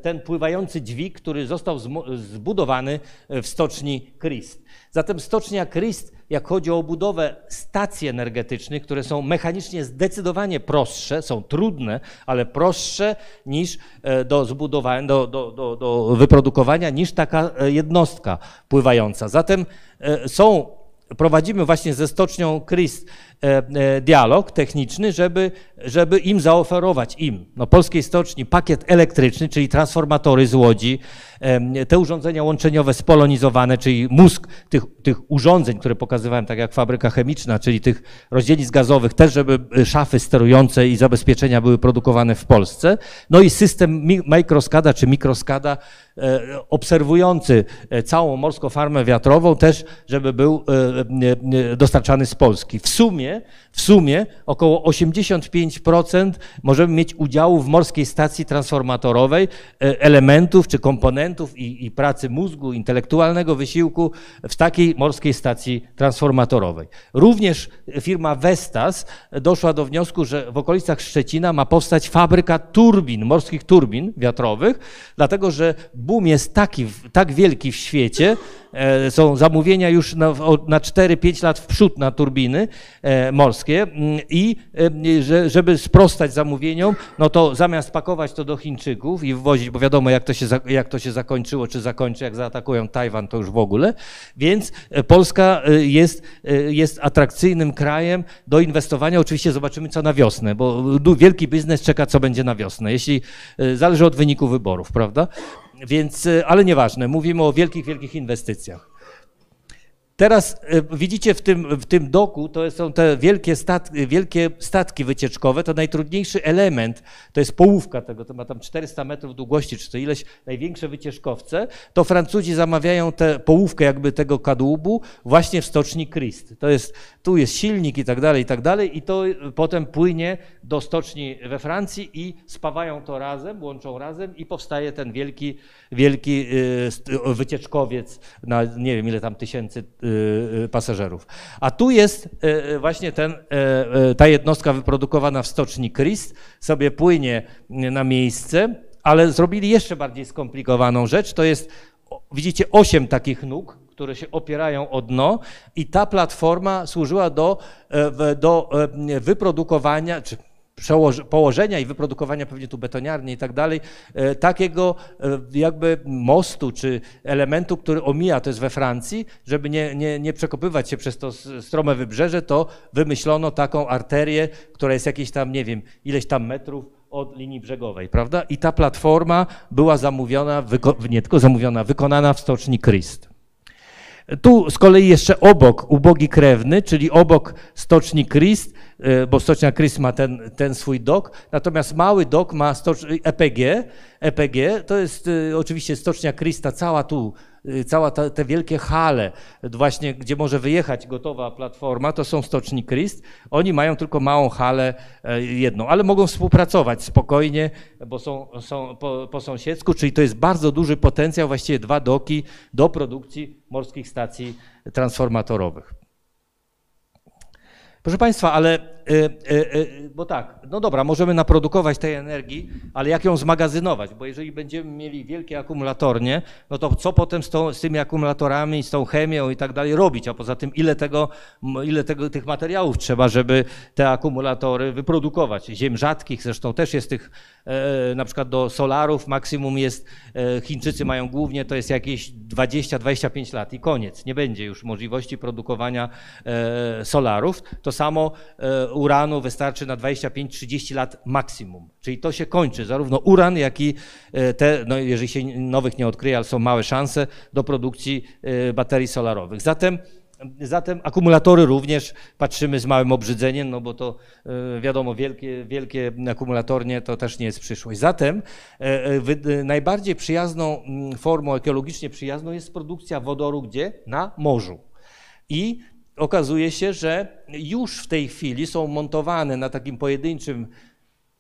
ten pływający dźwig, który został zbudowany w stoczni Christ. Zatem stocznia Christ jak chodzi o budowę stacji energetycznych, które są mechanicznie zdecydowanie prostsze, są trudne, ale prostsze niż e, do zbudowania, do, do, do, do wyprodukowania niż taka e, jednostka pływająca. Zatem e, są, prowadzimy właśnie ze stocznią Christ E, e, dialog techniczny, żeby, żeby im zaoferować, im, no, polskiej stoczni, pakiet elektryczny, czyli transformatory z łodzi, te urządzenia łączeniowe spolonizowane, czyli mózg tych, tych urządzeń, które pokazywałem, tak jak fabryka chemiczna, czyli tych rozdzielnic gazowych, też żeby e, szafy sterujące i zabezpieczenia były produkowane w Polsce. No i system mikroskada czy mikroskada obserwujący całą morską farmę wiatrową też, żeby był dostarczany z Polski. W sumie sumie, w sumie około 85% możemy mieć udziału w morskiej stacji transformatorowej e, elementów czy komponentów i, i pracy mózgu, intelektualnego wysiłku w takiej morskiej stacji transformatorowej. Również firma Vestas doszła do wniosku, że w okolicach Szczecina ma powstać fabryka turbin, morskich turbin wiatrowych, dlatego że boom jest taki, tak wielki w świecie, e, są zamówienia już na, na 4-5 lat w przód na turbiny e, morskie mm, i e, że, żeby sprostać zamówieniom, no to zamiast pakować to do Chińczyków i wwozić, bo wiadomo jak to się, jak to się zakończyło, czy zakończy, jak zaatakują Tajwan, to już w ogóle, więc Polska jest, jest atrakcyjnym krajem do inwestowania. Oczywiście zobaczymy co na wiosnę, bo wielki biznes czeka co będzie na wiosnę, jeśli zależy od wyniku wyborów, prawda? Więc, ale nieważne, mówimy o wielkich, wielkich inwestycjach. Teraz e, widzicie w tym, w tym doku, to są te wielkie, stat, wielkie statki wycieczkowe, to najtrudniejszy element, to jest połówka tego, to ma tam 400 metrów długości, czy to ileś największe wycieczkowce, to Francuzi zamawiają tę połówkę jakby tego kadłubu właśnie w stoczni Christ. To jest, tu jest silnik i tak dalej, i tak dalej i to potem płynie do stoczni we Francji i spawają to razem, łączą razem i powstaje ten wielki, wielki e, wycieczkowiec na nie wiem ile tam tysięcy Y, y, pasażerów. A tu jest y, właśnie ten, ta jednostka wyprodukowana w stoczni Christ, sobie płynie na miejsce, ale zrobili jeszcze bardziej skomplikowaną rzecz, to jest, widzicie, osiem takich nóg, które się opierają o dno i ta platforma służyła do, do wyprodukowania, czy położenia i wyprodukowania pewnie tu betoniarni i tak dalej, e, takiego e, jakby mostu czy elementu, który omija, to jest we Francji, żeby nie, nie, nie przekopywać się przez to strome wybrzeże, to wymyślono taką arterię, która jest jakieś tam, nie wiem, ileś tam metrów od linii brzegowej, prawda? I ta platforma była zamówiona, nie tylko zamówiona, wykonana w stoczni Christ. Tu z kolei jeszcze obok ubogi krewny, czyli obok stoczni Christ, bo stocznia Christ ma ten, ten swój dok, natomiast mały dok ma stocz, EPG. EPG to jest e, oczywiście stocznia Christa, cała tu Y, cała ta, te wielkie hale, właśnie gdzie może wyjechać gotowa platforma, to są stoczni Christ. Oni mają tylko małą halę jedną, ale mogą współpracować spokojnie, bo są, są po, po sąsiedzku, czyli to jest bardzo duży potencjał, właściwie dwa doki do produkcji morskich stacji transformatorowych. Proszę Państwa, ale, bo tak, no dobra, możemy naprodukować tej energii, ale jak ją zmagazynować? Bo jeżeli będziemy mieli wielkie akumulatornie, no to co potem z, z tymi akumulatorami, z tą chemią i tak dalej robić? A poza tym, ile, tego, ile tego, tych materiałów trzeba, żeby te akumulatory wyprodukować? Ziem rzadkich zresztą też jest tych, e, na przykład do solarów maksimum jest, e, Chińczycy mają głównie, to jest jakieś 20-25 lat i koniec. Nie będzie już możliwości produkowania e, solarów. To samo uranu wystarczy na 25 30 lat maksimum. Czyli to się kończy, zarówno uran, jak i e, te, no jeżeli się nowych nie odkryje, ale są małe szanse do produkcji e, baterii solarowych. Zatem Zatem akumulatory również patrzymy z małym obrzydzeniem, no bo to e, wiadomo, wielkie, wielkie akumulatornie to też nie jest przyszłość. Zatem najbardziej przyjazną mm, formą, ekologicznie przyjazną jest produkcja wodoru gdzie? Na morzu. I okazuje się, że już w tej chwili są montowane na takim pojedynczym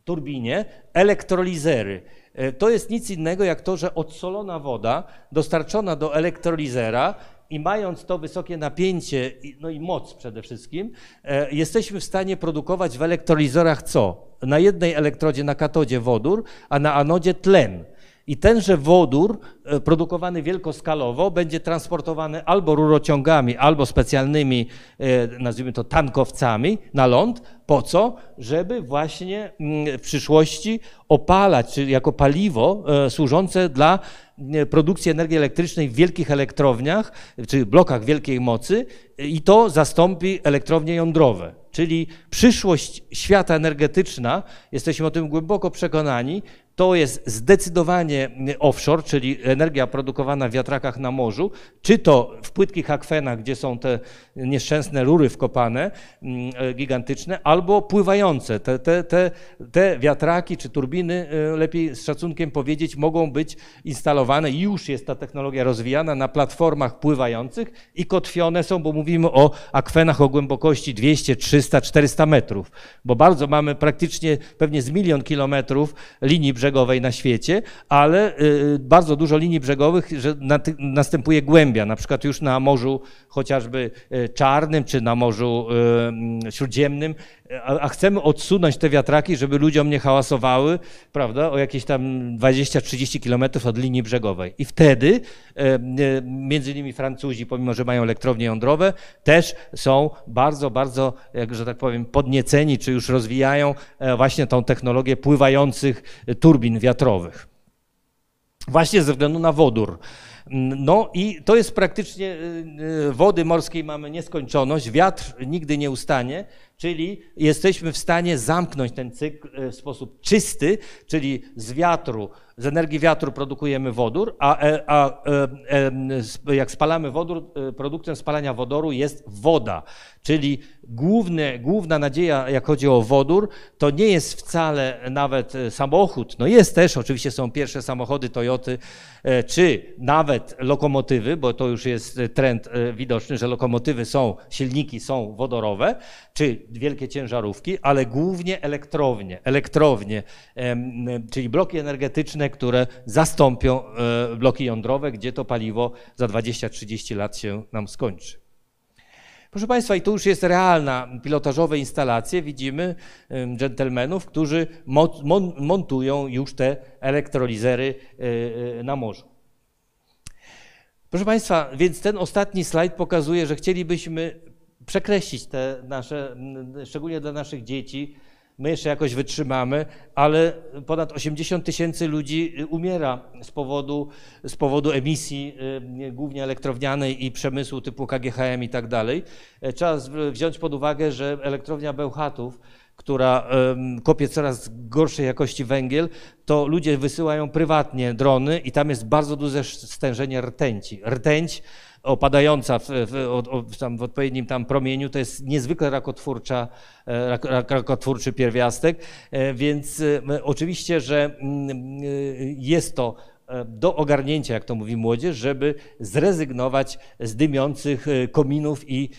turbinie elektrolizery. E, to jest nic innego jak to, że odsolona woda dostarczona do elektrolizera i mając to wysokie napięcie, no i moc przede wszystkim, e, jesteśmy w stanie produkować w elektrolizerach co? Na jednej elektrodzie, na katodzie wodór, a na anodzie tlen. I tenże wodór e, produkowany wielkoskalowo będzie transportowany albo rurociągami, albo specjalnymi, e, nazwijmy to tankowcami na ląd. Po co? Żeby właśnie mm, w przyszłości opalać, czyli jako paliwo e, służące dla produkcji energii elektrycznej w wielkich elektrowniach, czy blokach wielkiej mocy i to zastąpi elektrownie jądrowe. Czyli przyszłość świata energetyczna, jesteśmy o tym głęboko przekonani, to jest zdecydowanie offshore, czyli energia produkowana w wiatrakach na morzu, czy to w płytkich akwenach, gdzie są te nieszczęsne rury wkopane, mm, e, gigantyczne, albo pływające. Te, te, te, te wiatraki czy turbiny, e, lepiej z szacunkiem powiedzieć, mogą być instalowane, już jest ta technologia rozwijana na platformach pływających i kotwione są, bo mówimy o akwenach o głębokości 200, 300, 400 metrów, bo bardzo mamy praktycznie pewnie z milion kilometrów linii brzegowych, brzegowej na świecie, ale y, bardzo dużo linii brzegowych, że następuje głębia, na przykład już na Morzu chociażby y, Czarnym czy na Morzu y, Śródziemnym a, a chcemy odsunąć te wiatraki, żeby ludziom nie hałasowały, prawda, o jakieś tam 20-30 kilometrów od linii brzegowej. I wtedy e, e, między innymi Francuzi, pomimo że mają elektrownie jądrowe, też są bardzo, bardzo, jak że tak powiem, podnieceni, czy już rozwijają e, właśnie tą technologię pływających turbin wiatrowych. Właśnie ze względu na wodór. No i to jest praktycznie, wody morskiej mamy nieskończoność, wiatr nigdy nie ustanie, czyli jesteśmy w stanie zamknąć ten cykl e, w sposób czysty, czyli z wiatru, z energii wiatru produkujemy wodór, a, e, a, a e, jak spalamy wodór, produktem spalania wodoru jest woda. Czyli główne, główna nadzieja, jak chodzi o wodór, to nie jest wcale nawet samochód. No jest też, oczywiście są pierwsze samochody Toyoty, czy nawet lokomotywy, bo to już jest trend widoczny, że lokomotywy są, silniki są wodorowe, czy wielkie ciężarówki, ale głównie elektrownie. Elektrownie, czyli bloki energetyczne, które zastąpią e, bloki jądrowe, gdzie to paliwo za 20-30 lat się nam skończy. Proszę Państwa, i tu już jest realna pilotażowe instalacje. Widzimy dżentelmenów, którzy montują już te elektrolizery e, e, na morzu. Proszę Państwa, więc ten ostatni slajd pokazuje, że chcielibyśmy przekreślić te nasze, szczególnie dla naszych dzieci. My jeszcze jakoś wytrzymamy, ale ponad 80 tysięcy ludzi umiera z powodu, z powodu emisji, y, głównie elektrownianej i przemysłu typu KGHM i tak dalej. E, trzeba wziąć pod uwagę, że elektrownia Bełchatów, która kopie coraz gorszej jakości węgiel, to ludzie wysyłają prywatnie drony i tam jest bardzo duże stężenie rtęci. Rtęć opadająca w, w, w, w, odpowiednim tam promieniu, to jest niezwykle rakotwórcza, e, rak, rakotwórczy pierwiastek, e, więc e, oczywiście, że mm, jest to do ogarnięcia, jak to mówi młodzież, żeby zrezygnować z dymiących kominów i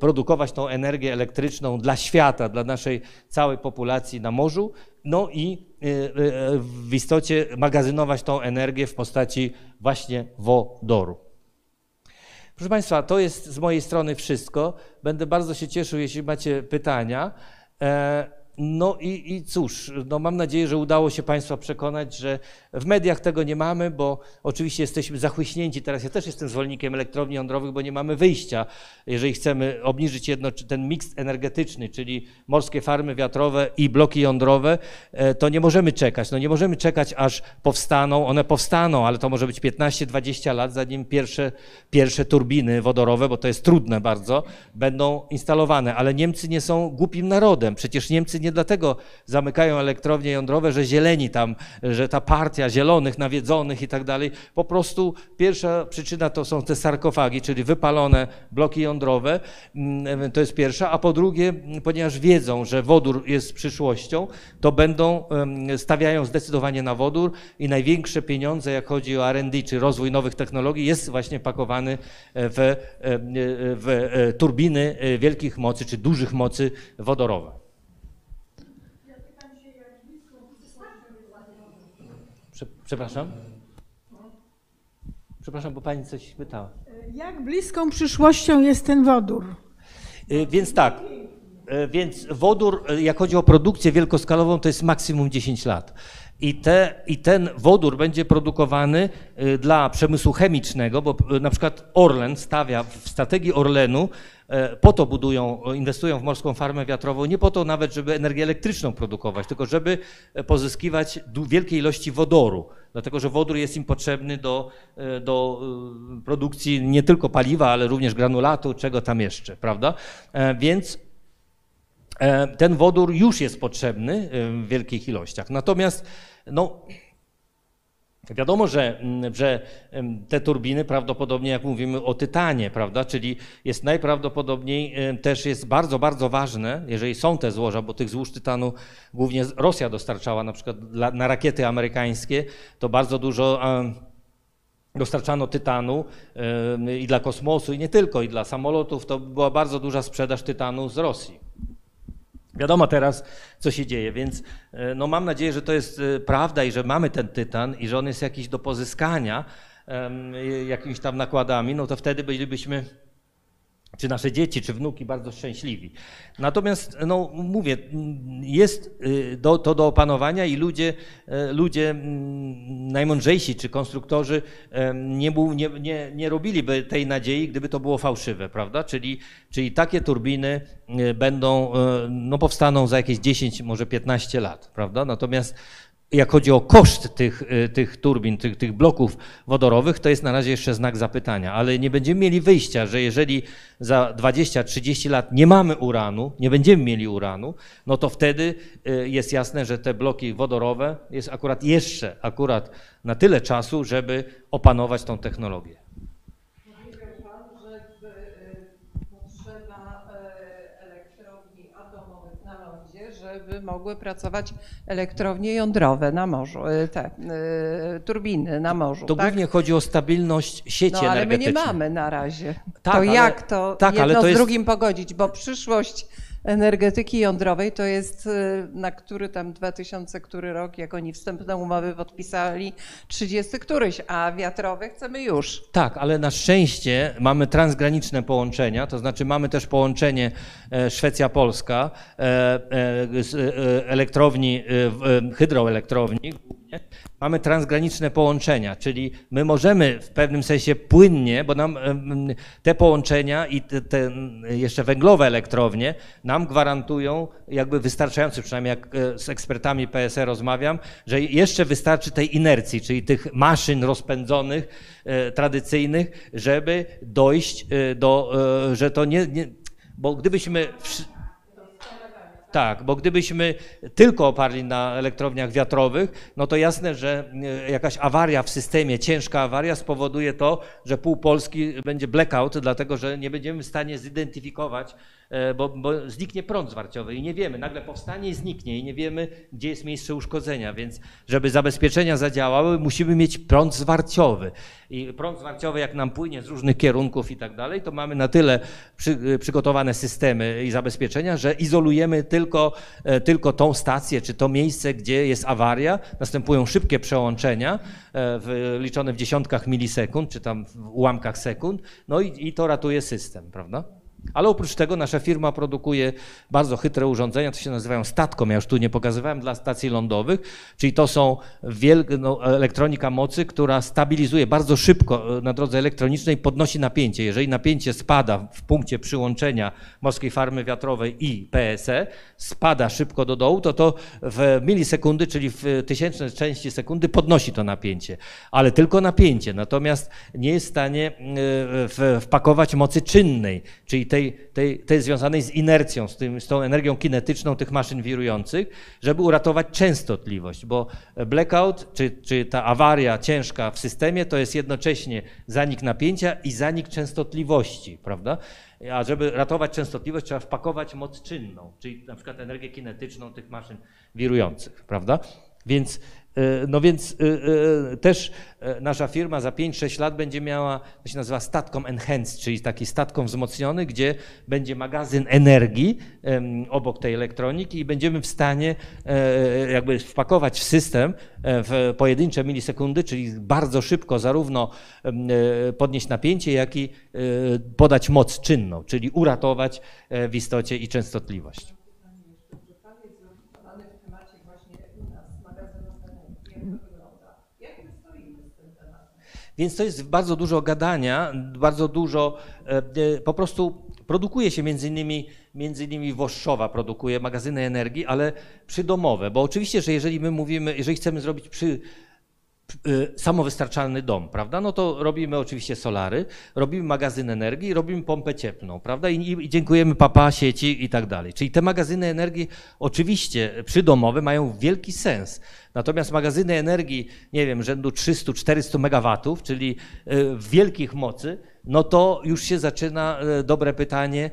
produkować tą energię elektryczną dla świata, dla naszej całej populacji na morzu, no i w istocie magazynować tą energię w postaci właśnie wodoru. Proszę Państwa, to jest z mojej strony wszystko. Będę bardzo się cieszył, jeśli macie pytania. No i, i cóż, no mam nadzieję, że udało się Państwa przekonać, że w mediach tego nie mamy, bo oczywiście jesteśmy zachłyśnięci. Teraz ja też jestem zwolennikiem elektrowni jądrowych, bo nie mamy wyjścia. Jeżeli chcemy obniżyć jedno, ten miks energetyczny, czyli morskie farmy wiatrowe i bloki jądrowe, e, to nie możemy czekać. No nie możemy czekać, aż powstaną. One powstaną, ale to może być 15-20 lat, zanim pierwsze, pierwsze turbiny wodorowe, bo to jest trudne bardzo, będą instalowane. Ale Niemcy nie są głupim narodem. Przecież Niemcy nie dlatego zamykają elektrownie jądrowe, że zieleni tam, że ta partia zielonych, nawiedzonych i tak dalej. Po prostu pierwsza przyczyna to są te sarkofagi, czyli wypalone bloki jądrowe. Mm, to jest pierwsza. A po drugie, ponieważ wiedzą, że wodór jest przyszłością, to będą, stawiają zdecydowanie na wodór i największe pieniądze, jak chodzi o R&D, czy rozwój nowych technologii, jest właśnie pakowany w, w e, turbiny e, wielkich mocy, czy dużych mocy wodorowe. Przepraszam? Przepraszam, bo pani coś pytała. Jak bliską przyszłością jest ten wodór? Y, więc tak, y, więc wodór, y, jak chodzi o produkcję wielkoskalową, to jest maksimum 10 lat. I, te, I ten wodór będzie produkowany dla przemysłu chemicznego, bo na przykład Orlen stawia w strategii Orlenu po to budują, inwestują w morską farmę wiatrową, nie po to nawet, żeby energię elektryczną produkować, tylko żeby pozyskiwać wielkie ilości wodoru, dlatego że wodór jest im potrzebny do, e, do e, produkcji nie tylko paliwa, ale również granulatu, czego tam jeszcze, prawda? Więc ten wodór już jest potrzebny w wielkich ilościach. Natomiast no, Wiadomo, że, mm, że te turbiny prawdopodobnie, jak mówimy o tytanie, prawda, czyli jest najprawdopodobniej też jest bardzo, bardzo ważne, jeżeli są te złoża, bo tych złóż tytanu głównie Rosja dostarczała na przykład na rakiety amerykańskie, to bardzo dużo dostarczano tytanu i dla kosmosu, i nie tylko, i dla samolotów, to była bardzo duża sprzedaż tytanu z Rosji. Wiadomo teraz, co się dzieje, więc e, no mam nadzieję, że to jest e, prawda i że mamy ten tytan i że on jest jakiś do pozyskania jakimiś tam nakładami, no to wtedy bylibyśmy czy nasze dzieci, czy wnuki bardzo szczęśliwi. Natomiast, no mówię, jest y, do, to do opanowania i ludzie, y, ludzie mm, najmądrzejsi, czy konstruktorzy nie, nie, nie, nie robiliby tej nadziei, gdyby to było fałszywe, prawda? Czyli, czyli takie turbiny y, będą, no powstaną za jakieś 10, może 15 lat, prawda? Natomiast jak chodzi o koszt tych, y, tych turbin, tych, tych bloków wodorowych, to jest na razie jeszcze znak zapytania, ale nie będziemy mieli wyjścia, że jeżeli za 20-30 lat nie mamy uranu, nie będziemy mieli uranu, no to wtedy y, jest jasne, że te bloki wodorowe jest akurat jeszcze akurat na tyle czasu, żeby opanować tą technologię. Żeby mogły pracować elektrownie jądrowe na morzu, e, te y, turbiny na morzu. To tak? głównie chodzi o stabilność sieci no, ale energetycznej. my nie mamy na razie. Tak, to ale, jak to tak, jedno ale to z jest... drugim pogodzić? Bo przyszłość energetyki jądrowej to jest, y, na który tam 2000, który rok, jak oni wstępne umowy podpisali, 30 któryś, a wiatrowe chcemy już. Tak, ale na szczęście mamy transgraniczne połączenia, to znaczy mamy też połączenie e, Szwecja-Polska, e, e, elektrowni, hydroelektrowni, mamy transgraniczne połączenia, czyli my możemy w pewnym sensie płynnie, bo nam te połączenia i te, te jeszcze węglowe elektrownie nam gwarantują jakby wystarczający, przynajmniej jak e, z ekspertami PSE rozmawiam, że jeszcze wystarczy tej inercji, czyli tych maszyn rozpędzonych, e, tradycyjnych, żeby dojść e, do, że to nie, nie bo gdybyśmy tak, bo gdybyśmy tylko oparli na elektrowniach wiatrowych, no to jasne, że e, jakaś awaria w systemie, ciężka awaria spowoduje to, że pół Polski będzie blackout, dlatego że nie będziemy w stanie zidentyfikować bo, bo zniknie prąd zwarciowy i nie wiemy, nagle powstanie i zniknie i nie wiemy, gdzie jest miejsce uszkodzenia, więc żeby zabezpieczenia zadziałały, musimy mieć prąd zwarciowy. I prąd zwarciowy, jak nam płynie z różnych kierunków i tak dalej, to mamy na tyle przy, e, przygotowane systemy i zabezpieczenia, że izolujemy tylko, e, tylko tą stację, czy to miejsce, gdzie jest awaria, następują szybkie przełączenia, w, liczone w dziesiątkach milisekund, czy tam w ułamkach sekund, no i, i to ratuje system, prawda? Ale oprócz tego nasza firma produkuje bardzo chytre urządzenia, to się nazywają statkom. Ja już tu nie pokazywałem dla stacji lądowych, czyli to są wielka no, elektronika mocy, która stabilizuje bardzo szybko e, na drodze elektronicznej, podnosi napięcie. Jeżeli napięcie spada w punkcie przyłączenia morskiej farmy wiatrowej i PSE, spada szybko do dołu, to to w milisekundy, czyli w tysięczne części sekundy podnosi to napięcie. Ale tylko napięcie, natomiast nie jest w stanie e, wpakować mocy czynnej, czyli tej, tej, tej związanej z inercją, z, tym, z tą energią kinetyczną tych maszyn wirujących, żeby uratować częstotliwość, bo blackout, czy, czy ta awaria ciężka w systemie, to jest jednocześnie zanik napięcia i zanik częstotliwości, prawda? A żeby ratować częstotliwość, trzeba wpakować moc czynną, czyli na przykład energię kinetyczną tych maszyn wirujących, prawda? Więc no więc e, e, też nasza firma za 5-6 lat będzie miała, to się nazywa statkom enhanced, czyli taki statkom wzmocniony, gdzie będzie magazyn energii obok tej elektroniki i będziemy w stanie jakby wpakować w system w pojedyncze milisekundy, czyli bardzo szybko zarówno podnieść napięcie, jak i podać moc czynną, czyli uratować w istocie i częstotliwość. Więc to jest bardzo dużo gadania, bardzo dużo e, e, po prostu produkuje się między innymi, między innymi Włoszczowa produkuje magazyny energii, ale przydomowe, bo oczywiście, że jeżeli my mówimy, jeżeli chcemy zrobić przy samowystarczalny dom, prawda? No to robimy oczywiście solary, robimy magazyn energii, robimy pompę cieplną, prawda? I, i dziękujemy papa, sieci i tak dalej. Czyli te magazyny energii oczywiście przydomowe mają wielki sens. Natomiast magazyny energii, nie wiem, rzędu 300-400 megawatów, czyli y, wielkich mocy, no to już się zaczyna y, dobre pytanie,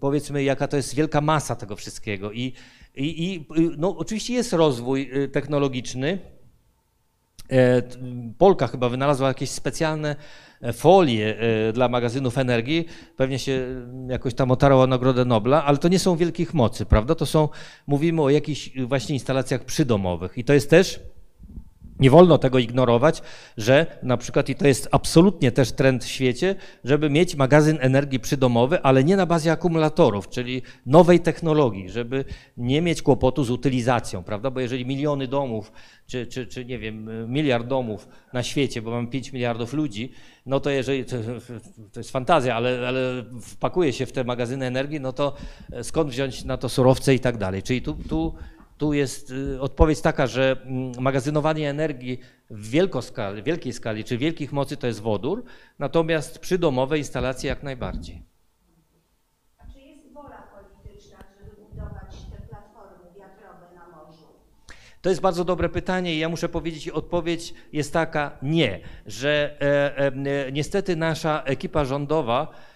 powiedzmy, jaka to jest wielka masa tego wszystkiego. I, i, i no, oczywiście jest rozwój technologiczny, Polka chyba wynalazła jakieś specjalne e, folie e, dla magazynów energii, pewnie się jakoś tam otarła Nagrodę Nobla, ale to nie są wielkich mocy, prawda? To są, mówimy o jakichś właśnie instalacjach przydomowych i to jest też Nie wolno tego ignorować, że na przykład, i to jest absolutnie też trend w świecie, żeby mieć magazyn energii przydomowy, ale nie na bazie akumulatorów, czyli nowej technologii, żeby nie mieć kłopotu z utylizacją, prawda? Bo jeżeli miliony domów, czy, czy, czy nie wiem, miliard domów na świecie, bo mamy 5 miliardów ludzi, no to jeżeli, to, to jest fantazja, ale, ale wpakuje się w te magazyny energii, no to skąd wziąć na to surowce i tak dalej. Czyli tu, tu tu jest y, odpowiedź taka, że mm, magazynowanie energii w wielkiej skali czy wielkich mocy to jest wodór, natomiast przydomowe instalacje jak najbardziej. A czy jest wola polityczna, żeby budować te platformy wiatrowe na morzu? To jest bardzo dobre pytanie i ja muszę powiedzieć, odpowiedź jest taka nie, że e, e, niestety nasza ekipa rządowa E,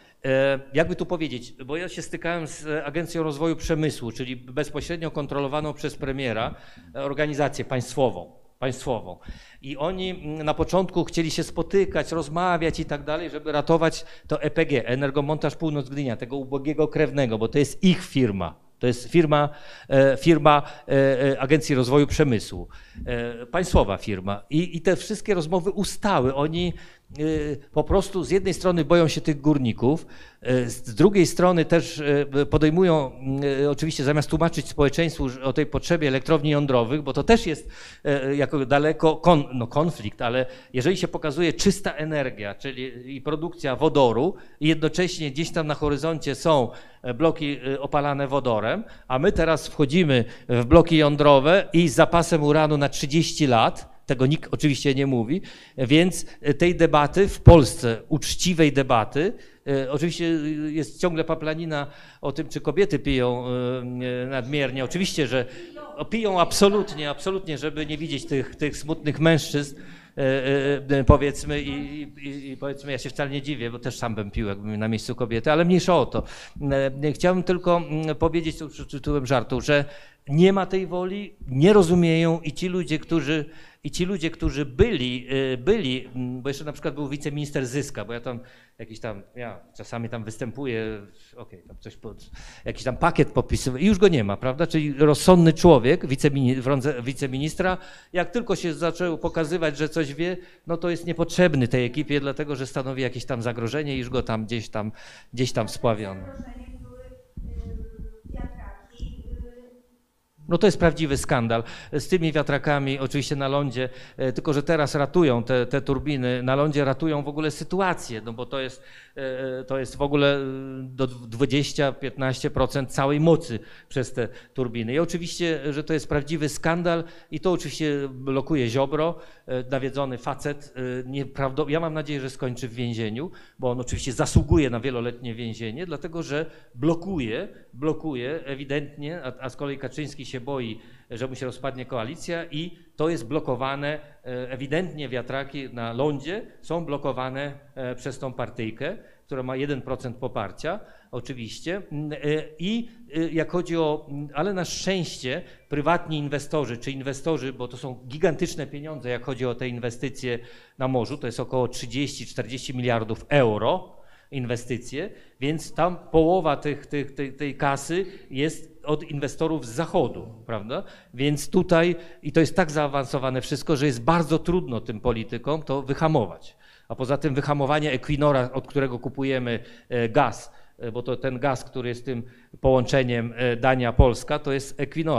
jakby tu powiedzieć, bo ja się stykałem z Agencją Rozwoju Przemysłu, czyli bezpośrednio kontrolowaną przez premiera organizację państwową. Państwową. I oni na początku chcieli się spotykać, rozmawiać i tak dalej, żeby ratować to EPG, Energomontaż Północ Gdynia, tego ubogiego krewnego, bo to jest ich firma. To jest firma, e, firma e, Agencji Rozwoju Przemysłu, państwowa firma. I, I te wszystkie rozmowy ustały. Oni po prostu z jednej strony boją się tych górników, y, z drugiej strony też y, podejmują, oczywiście zamiast tłumaczyć społeczeństwu o tej potrzebie elektrowni jądrowych, bo to też jest jako daleko kon, no konflikt, ale jeżeli się pokazuje czysta energia, czyli i produkcja wodoru i jednocześnie gdzieś tam na horyzoncie są bloki opalane wodorem, a my teraz wchodzimy w bloki jądrowe i z zapasem uranu na 30 lat, tego nikt oczywiście nie mówi, więc tej debaty w Polsce, uczciwej debaty, e, oczywiście jest ciągle paplanina o tym, czy kobiety piją e, nadmiernie. Oczywiście, że piją absolutnie, absolutnie, żeby nie widzieć tych, tych smutnych mężczyzn, e, powiedzmy i, i, i, powiedzmy, ja się wcale nie dziwię, bo też sam bym pił jakbym na miejscu kobiety, ale mniejsza o to. Chciałbym tylko mm, powiedzieć, tu tytułem żartu, że nie ma tej woli, nie rozumieją i ci ludzie, którzy i ci ludzie, którzy byli, y, byli, mm, bo jeszcze na przykład był wiceminister Zyska, bo ja tam jakiś tam, ja czasami tam występuję, okej, okay, tam coś pod, jakiś tam pakiet podpisywałem i już go nie ma, prawda? Czyli rozsądny człowiek, wiceministra, jak tylko się zaczął pokazywać, że coś wie, no to jest niepotrzebny tej ekipie, dlatego że stanowi jakieś tam zagrożenie i już go tam gdzieś tam, gdzieś tam spławiono. No to jest prawdziwy skandal. Z tymi wiatrakami oczywiście na lądzie, e, tylko że teraz ratują te, te turbiny, na lądzie ratują w ogóle sytuację, no bo to jest E, to jest w ogóle e, do 20-15% całej mocy przez te turbiny. I oczywiście, że to jest prawdziwy skandal i to oczywiście blokuje Ziobro, e, nawiedzony facet. Nieprawdo... Ja mam nadzieję, że skończy w więzieniu, bo on oczywiście zasługuje na wieloletnie więzienie, dlatego że blokuje, blokuje ewidentnie, a, a z kolei Kaczyński się boi, że mu się rozpadnie koalicja i to jest blokowane, e, ewidentnie wiatraki na lądzie są blokowane e, przez tą partyjkę, która ma 1% poparcia, oczywiście. Mm, e, I jak chodzi o, mm, ale na szczęście prywatni inwestorzy, czy inwestorzy, bo to są gigantyczne pieniądze, jak chodzi o te inwestycje na morzu, to jest około 30-40 miliardów euro, inwestycje, więc tam połowa tych, tych, tej, tej kasy jest od inwestorów z zachodu, prawda? Więc tutaj, i to jest tak zaawansowane wszystko, że jest bardzo trudno tym politykom to wyhamować. A poza tym wyhamowanie Equinora, od którego kupujemy e, gaz, e, bo to ten gaz, który jest tym połączeniem e, Dania-Polska, to jest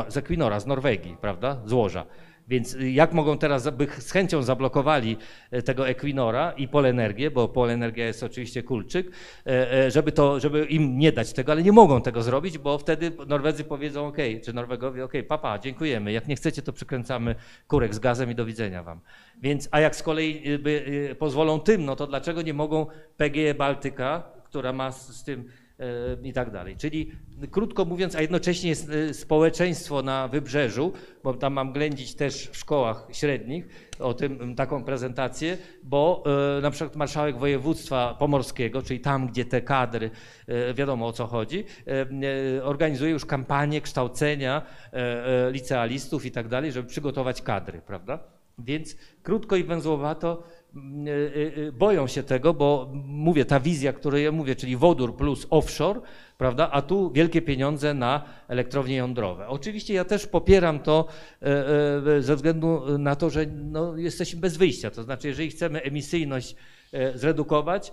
z Equinora, z Norwegii, prawda? Złoża. Więc jak mogą teraz, by z chęcią zablokowali e, tego Equinora i Polenergię, bo Polenergia jest oczywiście kulczyk, e, e, żeby, to, żeby im nie dać tego, ale nie mogą tego zrobić, bo wtedy Norwedzy powiedzą ok, czy Norwegowie ok, papa, dziękujemy, jak nie chcecie, to przykręcamy kurek z gazem i do widzenia wam. Więc, a jak z kolei by, pozwolą tym, no to dlaczego nie mogą PGE Baltyka, która ma z, z tym i tak dalej. Czyli krótko mówiąc, a jednocześnie e, społeczeństwo na wybrzeżu, bo tam mam ględzić też w szkołach średnich o tym taką prezentację, bo e, na przykład marszałek województwa pomorskiego, czyli tam, gdzie te kadry, e, wiadomo o co chodzi, organizuje już kampanię kształcenia licealistów i tak dalej, żeby przygotować kadry, prawda? Więc krótko i węzłowato boją się tego, bo mówię, ta wizja, której ja mówię, czyli wodór plus offshore, prawda, a tu wielkie pieniądze na elektrownie jądrowe. Oczywiście ja też popieram to e, e, ze względu na to, że no, jesteśmy bez wyjścia, to znaczy jeżeli chcemy emisyjność e, zredukować,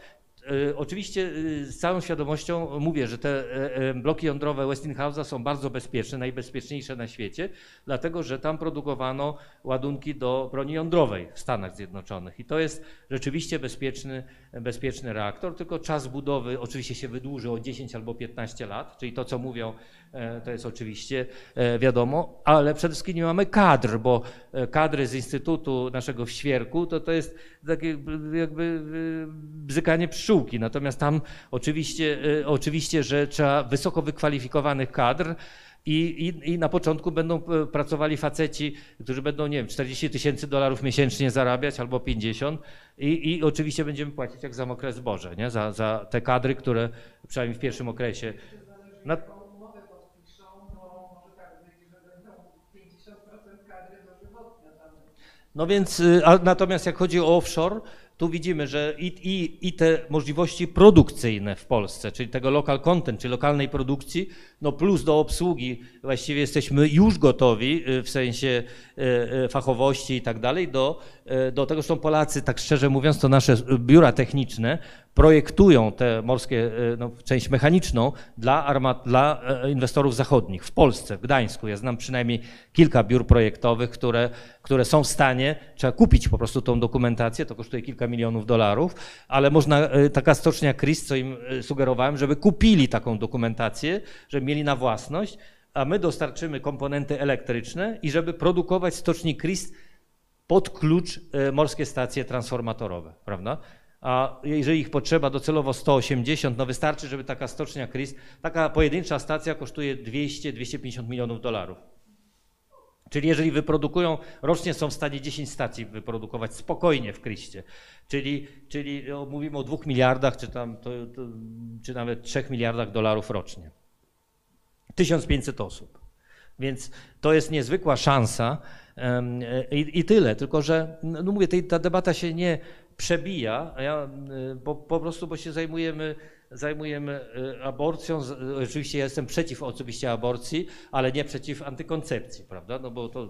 Oczywiście e, z całą świadomością mówię, że te e, e, bloki jądrowe Westinghouse'a są bardzo bezpieczne, najbezpieczniejsze na świecie, dlatego że tam produkowano ładunki do broni jądrowej w Stanach Zjednoczonych. I to jest rzeczywiście bezpieczny, bezpieczny reaktor, tylko czas budowy oczywiście się wydłuży o 10 albo 15 lat, czyli to, co mówią, e, to jest oczywiście wiadomo, ale przede wszystkim nie mamy kadr, bo kadry z Instytutu naszego w Świerku, to to jest takie jakby- y, bzykanie pszczółki. Natomiast tam oczywiście, y, oczywiście, że trzeba wysoko wykwalifikowanych kadr i, i, i na początku będą e, pracowali faceci, którzy będą, nie wiem, 40 tysięcy dolarów miesięcznie zarabiać albo 50 i, i oczywiście będziemy płacić jak za mokre zboże, nie? Za, za te kadry, które przynajmniej w pierwszym okresie. Na, umowę podpiszą, bo może być, że będą 50% kadry dożywotnia tam. No więc, y, a natomiast jak chodzi o offshore, tu widzimy, że i, i, i te możliwości produkcyjne w Polsce, czyli tego local content, czyli lokalnej produkcji, no plus do obsługi, właściwie jesteśmy już gotowi y, w sensie y, y, fachowości i tak dalej, do, do tego, zresztą Polacy, tak szczerze mówiąc, to nasze biura techniczne projektują te morskie, y, no, część mechaniczną dla, armat, dla e, inwestorów zachodnich w Polsce, w Gdańsku. Ja znam przynajmniej kilka biur projektowych, które, które są w stanie, trzeba kupić po prostu tą dokumentację, to kosztuje kilka milionów dolarów, ale można, y, taka stocznia Chris, co im sugerowałem, żeby kupili taką dokumentację, żeby mieli na własność, a my dostarczymy komponenty elektryczne i żeby produkować stoczni Chris pod klucz e, morskie stacje transformatorowe, prawda? A jeżeli ich potrzeba docelowo 180, no wystarczy, żeby taka stocznia Chris, taka pojedyncza stacja kosztuje 200-250 milionów dolarów. Czyli jeżeli wyprodukują, rocznie są w stanie 10 stacji wyprodukować spokojnie w Kryście. Czyli, czyli no, mówimy o 2 miliardach, czy, tam, to, to, czy nawet 3 miliardach dolarów rocznie. 1500 osób. Więc to jest niezwykła szansa e, i, i tyle. Tylko, że no mówię, tej, ta debata się nie przebija, a ja, y, bo, po prostu, bo się zajmujemy, zajmujemy y, aborcją. Oczywiście ja jestem przeciw oczywiście aborcji, ale nie przeciw antykoncepcji, prawda? No bo to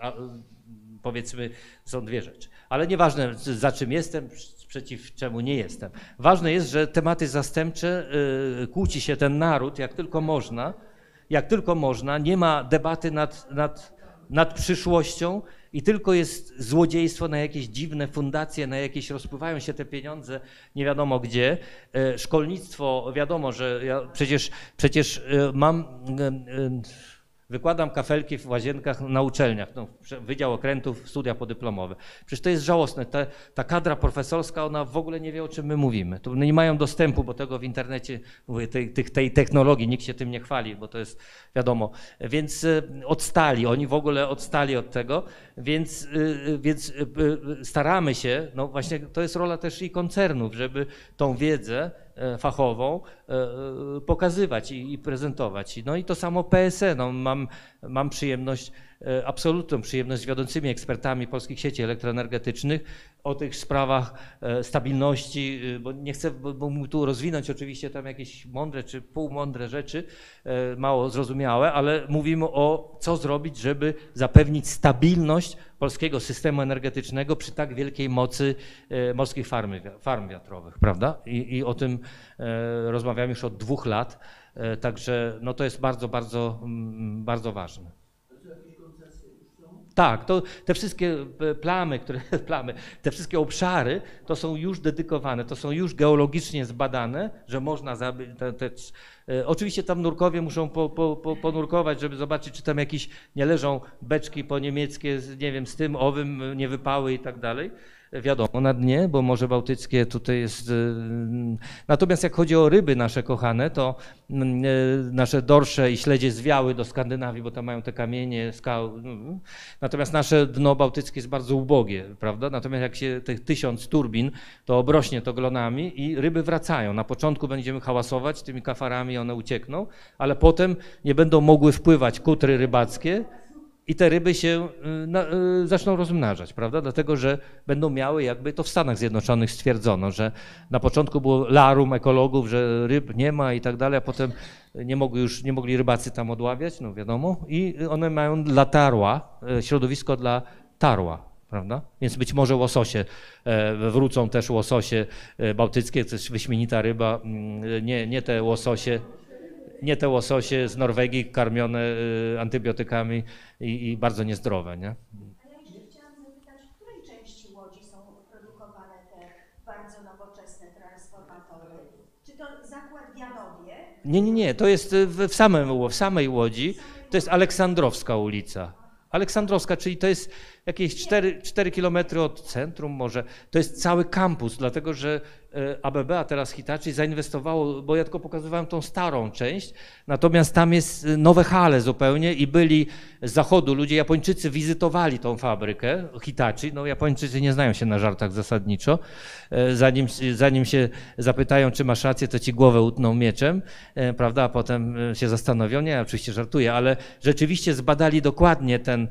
a, powiedzmy są dwie rzeczy. Ale nieważne za czym jestem, przeciw czemu nie jestem. Ważne jest, że tematy zastępcze y, kłóci się ten naród jak tylko można, jak tylko można, nie ma debaty nad, nad, nad przyszłością i tylko jest złodziejstwo na jakieś dziwne fundacje, na jakieś rozpływają się te pieniądze nie wiadomo gdzie. E, Szkolnictwo, wiadomo, że ja przecież, przecież e, mam, e, wykładam kafelki w łazienkach na uczelniach, no, Wydział Okrętów, studia podyplomowe. Przecież to jest żałosne. Ta, ta kadra profesorska, ona w ogóle nie wie, o czym my mówimy. To nie mają dostępu, bo tego w internecie, mówię, tej, tej technologii, nikt się tym nie chwali, bo to jest wiadomo. Więc e, odstali, oni w ogóle odstali od tego, więc, e, więc e, e, staramy się, no właśnie to jest rola też i koncernów, żeby tą wiedzę fachową e, e, pokazywać i, prezentować. No i to samo PSE. No, mam, mam przyjemność, e, absolutną przyjemność z wiodącymi ekspertami polskich sieci elektroenergetycznych o tych sprawach e, stabilności, e, bo nie chcę bo, mógł tu rozwinąć oczywiście tam jakieś mądre czy półmądre rzeczy, e, mało zrozumiałe, ale mówimy o co zrobić, żeby zapewnić stabilność polskiego systemu energetycznego przy tak wielkiej mocy e, morskich farmy, wi- farm wiatrowych, prawda? I, I o tym e, rozmawiamy już od dwóch lat, e, także no to jest bardzo, bardzo, mm, bardzo ważne. Tak, to te wszystkie e, plamy, które, plamy, te wszystkie obszary, to są już dedykowane, to są już geologicznie zbadane, że można zabyć. Te, te, e, oczywiście tam nurkowie muszą po, po, po, ponurkować, żeby zobaczyć, czy tam jakieś nie leżą beczki po niemieckie, z, nie wiem, z tym, owym, e, nie wypały i tak dalej. Wiadomo, na dnie, bo Morze Bałtyckie tutaj jest. e, Natomiast jak chodzi o ryby nasze kochane, to mm, nasze dorsze i śledzie zwiały do Skandynawii, bo tam mają te kamienie, skał. mm. Natomiast nasze dno bałtyckie jest bardzo ubogie, prawda? Natomiast jak się tych tysiąc turbin, to obrośnie to glonami i ryby wracają. Na początku będziemy hałasować tymi kafarami, one uciekną, ale potem nie będą mogły wpływać kutry rybackie i te ryby się y, na, y, zaczną rozmnażać, prawda? Dlatego, że będą miały jakby, to w Stanach Zjednoczonych stwierdzono, że na początku było larum ekologów, że ryb nie ma i tak dalej, a potem nie mogli już, nie mogli rybacy tam odławiać, no wiadomo, i one mają dla tarła, y, środowisko dla tarła, prawda? Więc być może łososie, e, wrócą też łososie e, bałtyckie, to jest wyśmienita ryba, mm, nie, nie te łososie, nie te łososie z Norwegii karmione y, antybiotykami i, i bardzo niezdrowe, nie? A ja jeszcze chciałam zapytać, w której części Łodzi są produkowane te bardzo nowoczesne transformatory? Czy to zakład w Janowie? Nie, nie, nie, to jest w, w, samym, w samej Łodzi, to jest Aleksandrowska ulica. Aleksandrowska, czyli to jest jakieś 4, 4 kilometry od centrum może. To jest cały kampus, dlatego że e, ABB, a teraz Hitachi zainwestowało, bo ja tylko pokazywałem tą starą część, natomiast tam jest e, nowe hale zupełnie i byli z zachodu ludzie, Japończycy wizytowali tą fabrykę Hitachi, no Japończycy nie znają się na żartach zasadniczo, e, zanim, zanim się zapytają, czy masz rację, to ci głowę utną mieczem, prawda, a potem się zastanowią, nie, oczywiście żartuję, ale rzeczywiście zbadali dokładnie ten,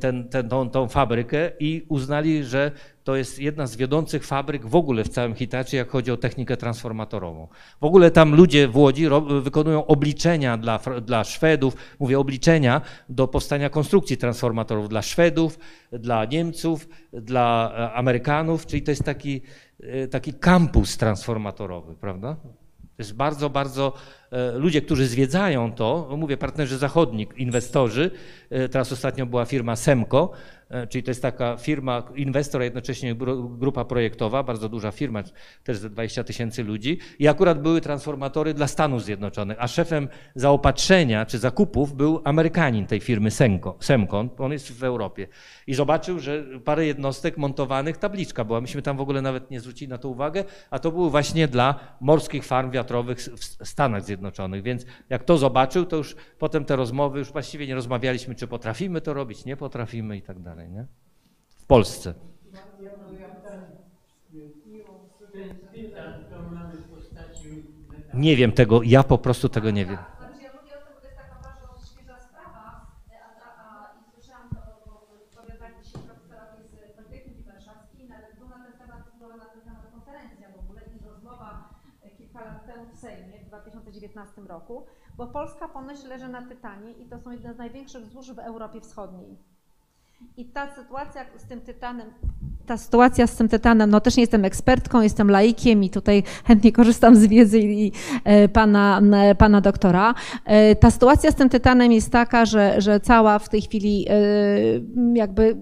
ten, ten, tą, tą fabrykę i uznali, że to jest jedna z wiodących fabryk w ogóle w całym Hitachi, jak chodzi o technikę transformatorową. W ogóle tam ludzie w Łodzi wykonują obliczenia dla, dla Szwedów, mówię obliczenia do powstania konstrukcji transformatorów dla Szwedów, dla Niemców, dla e, Amerykanów, czyli to jest taki, e, taki kampus transformatorowy, prawda? To jest bardzo, bardzo, e, ludzie, którzy zwiedzają to, mówię partnerzy zachodni, inwestorzy, teraz ostatnio była firma Semco, czyli to jest taka firma, inwestor, a jednocześnie grupa projektowa, bardzo duża firma, też ze 20 tysięcy ludzi. I akurat były transformatory dla Stanów Zjednoczonych, a szefem zaopatrzenia czy zakupów był Amerykanin tej firmy Semco, Semcon, on jest w Europie. I zobaczył, że parę jednostek montowanych, tabliczka była, myśmy tam w ogóle nawet nie zwrócili na to uwagę, a to były właśnie dla morskich farm wiatrowych w Stanach Zjednoczonych, więc jak to zobaczył, to już potem te rozmowy, już właściwie nie rozmawialiśmy, czy potrafimy to robić, nie potrafimy i tak dalej nie? W Polsce. Nie wiem tego, ja po prostu tego nie wiem. w Sejmie w 2019 roku, bo Polska ponoć leży na Tytanie i to są jedne z największych złóż w Europie Wschodniej. I ta sytuacja z tym tytanem, ta sytuacja z tym tytanem, no też nie jestem ekspertką, jestem laikiem i tutaj chętnie korzystam z wiedzy i, e, pana, pana doktora. E, ta sytuacja z tym tytanem jest taka, że, że cała w tej chwili e, jakby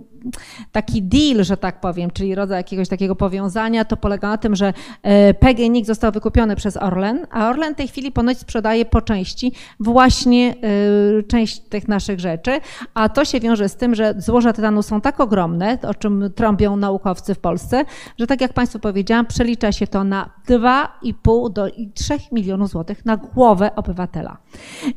taki deal, że tak powiem, czyli rodzaj jakiegoś takiego powiązania, to polega na tym, że e, PGNiG został wykupiony przez Orlen, a Orlen w tej chwili ponoć sprzedaje po części właśnie e, część tych naszych rzeczy, a to się wiąże z tym, że złoża tytanu są tak ogromne, o czym trąbią naukowcy w Polsce, że tak jak Państwu powiedziałam, przelicza się to na 2,5 do 3 milionów złotych na głowę obywatela.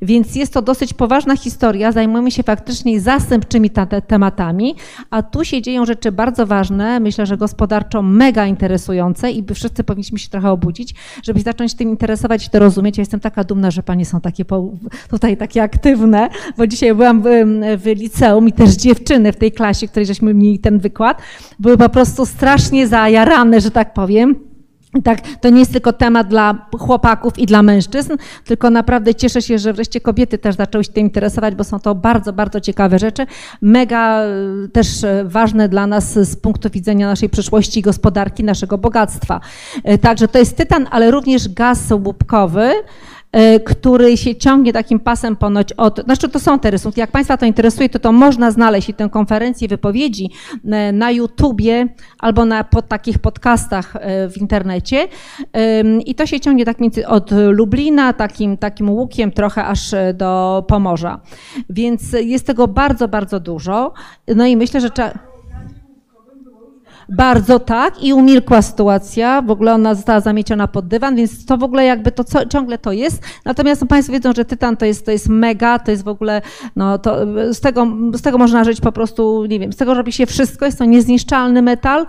Więc jest to dosyć poważna historia, zajmujemy się faktycznie zastępczymi tematami, a tu się dzieją rzeczy bardzo ważne, myślę, że gospodarczo mega interesujące i wszyscy powinniśmy się trochę obudzić, żeby zacząć tym interesować i to rozumieć. Ja jestem taka dumna, że panie są takie tutaj takie aktywne, bo dzisiaj byłam w, w liceum i też dziewczyny w tej klasie, której żeśmy mieli ten wykład, były po prostu strasznie zajarane, że tak powiem tak, to nie jest tylko temat dla chłopaków i dla mężczyzn, tylko naprawdę cieszę się, że wreszcie kobiety też zaczęły się tym interesować, bo są to bardzo, bardzo ciekawe rzeczy. Mega e, też e, ważne dla nas z punktu widzenia naszej przyszłości gospodarki, naszego bogactwa. E, także to jest tytan, ale również gaz łupkowy. E, który się ciągnie takim pasem ponoć od, znaczy to są te rysunki, jak Państwa to interesuje, to to można znaleźć i tę konferencję wypowiedzi e, na YouTubie albo na pod takich podcastach e, w internecie i to się ciągnie tak między od Lublina, takim, takim łukiem trochę aż do Pomorza. Więc jest tego bardzo, bardzo dużo. No i myślę, że trzeba... Bardzo tak i umilkła sytuacja, w ogóle ona została zamieciona pod dywan, więc to w ogóle jakby to co, ciągle to jest. Natomiast no, Państwo wiedzą, że tytan to jest, to jest mega, to jest w ogóle, no to z tego, z tego można żyć po prostu, nie wiem, z tego robi się wszystko, jest to niezniszczalny metal,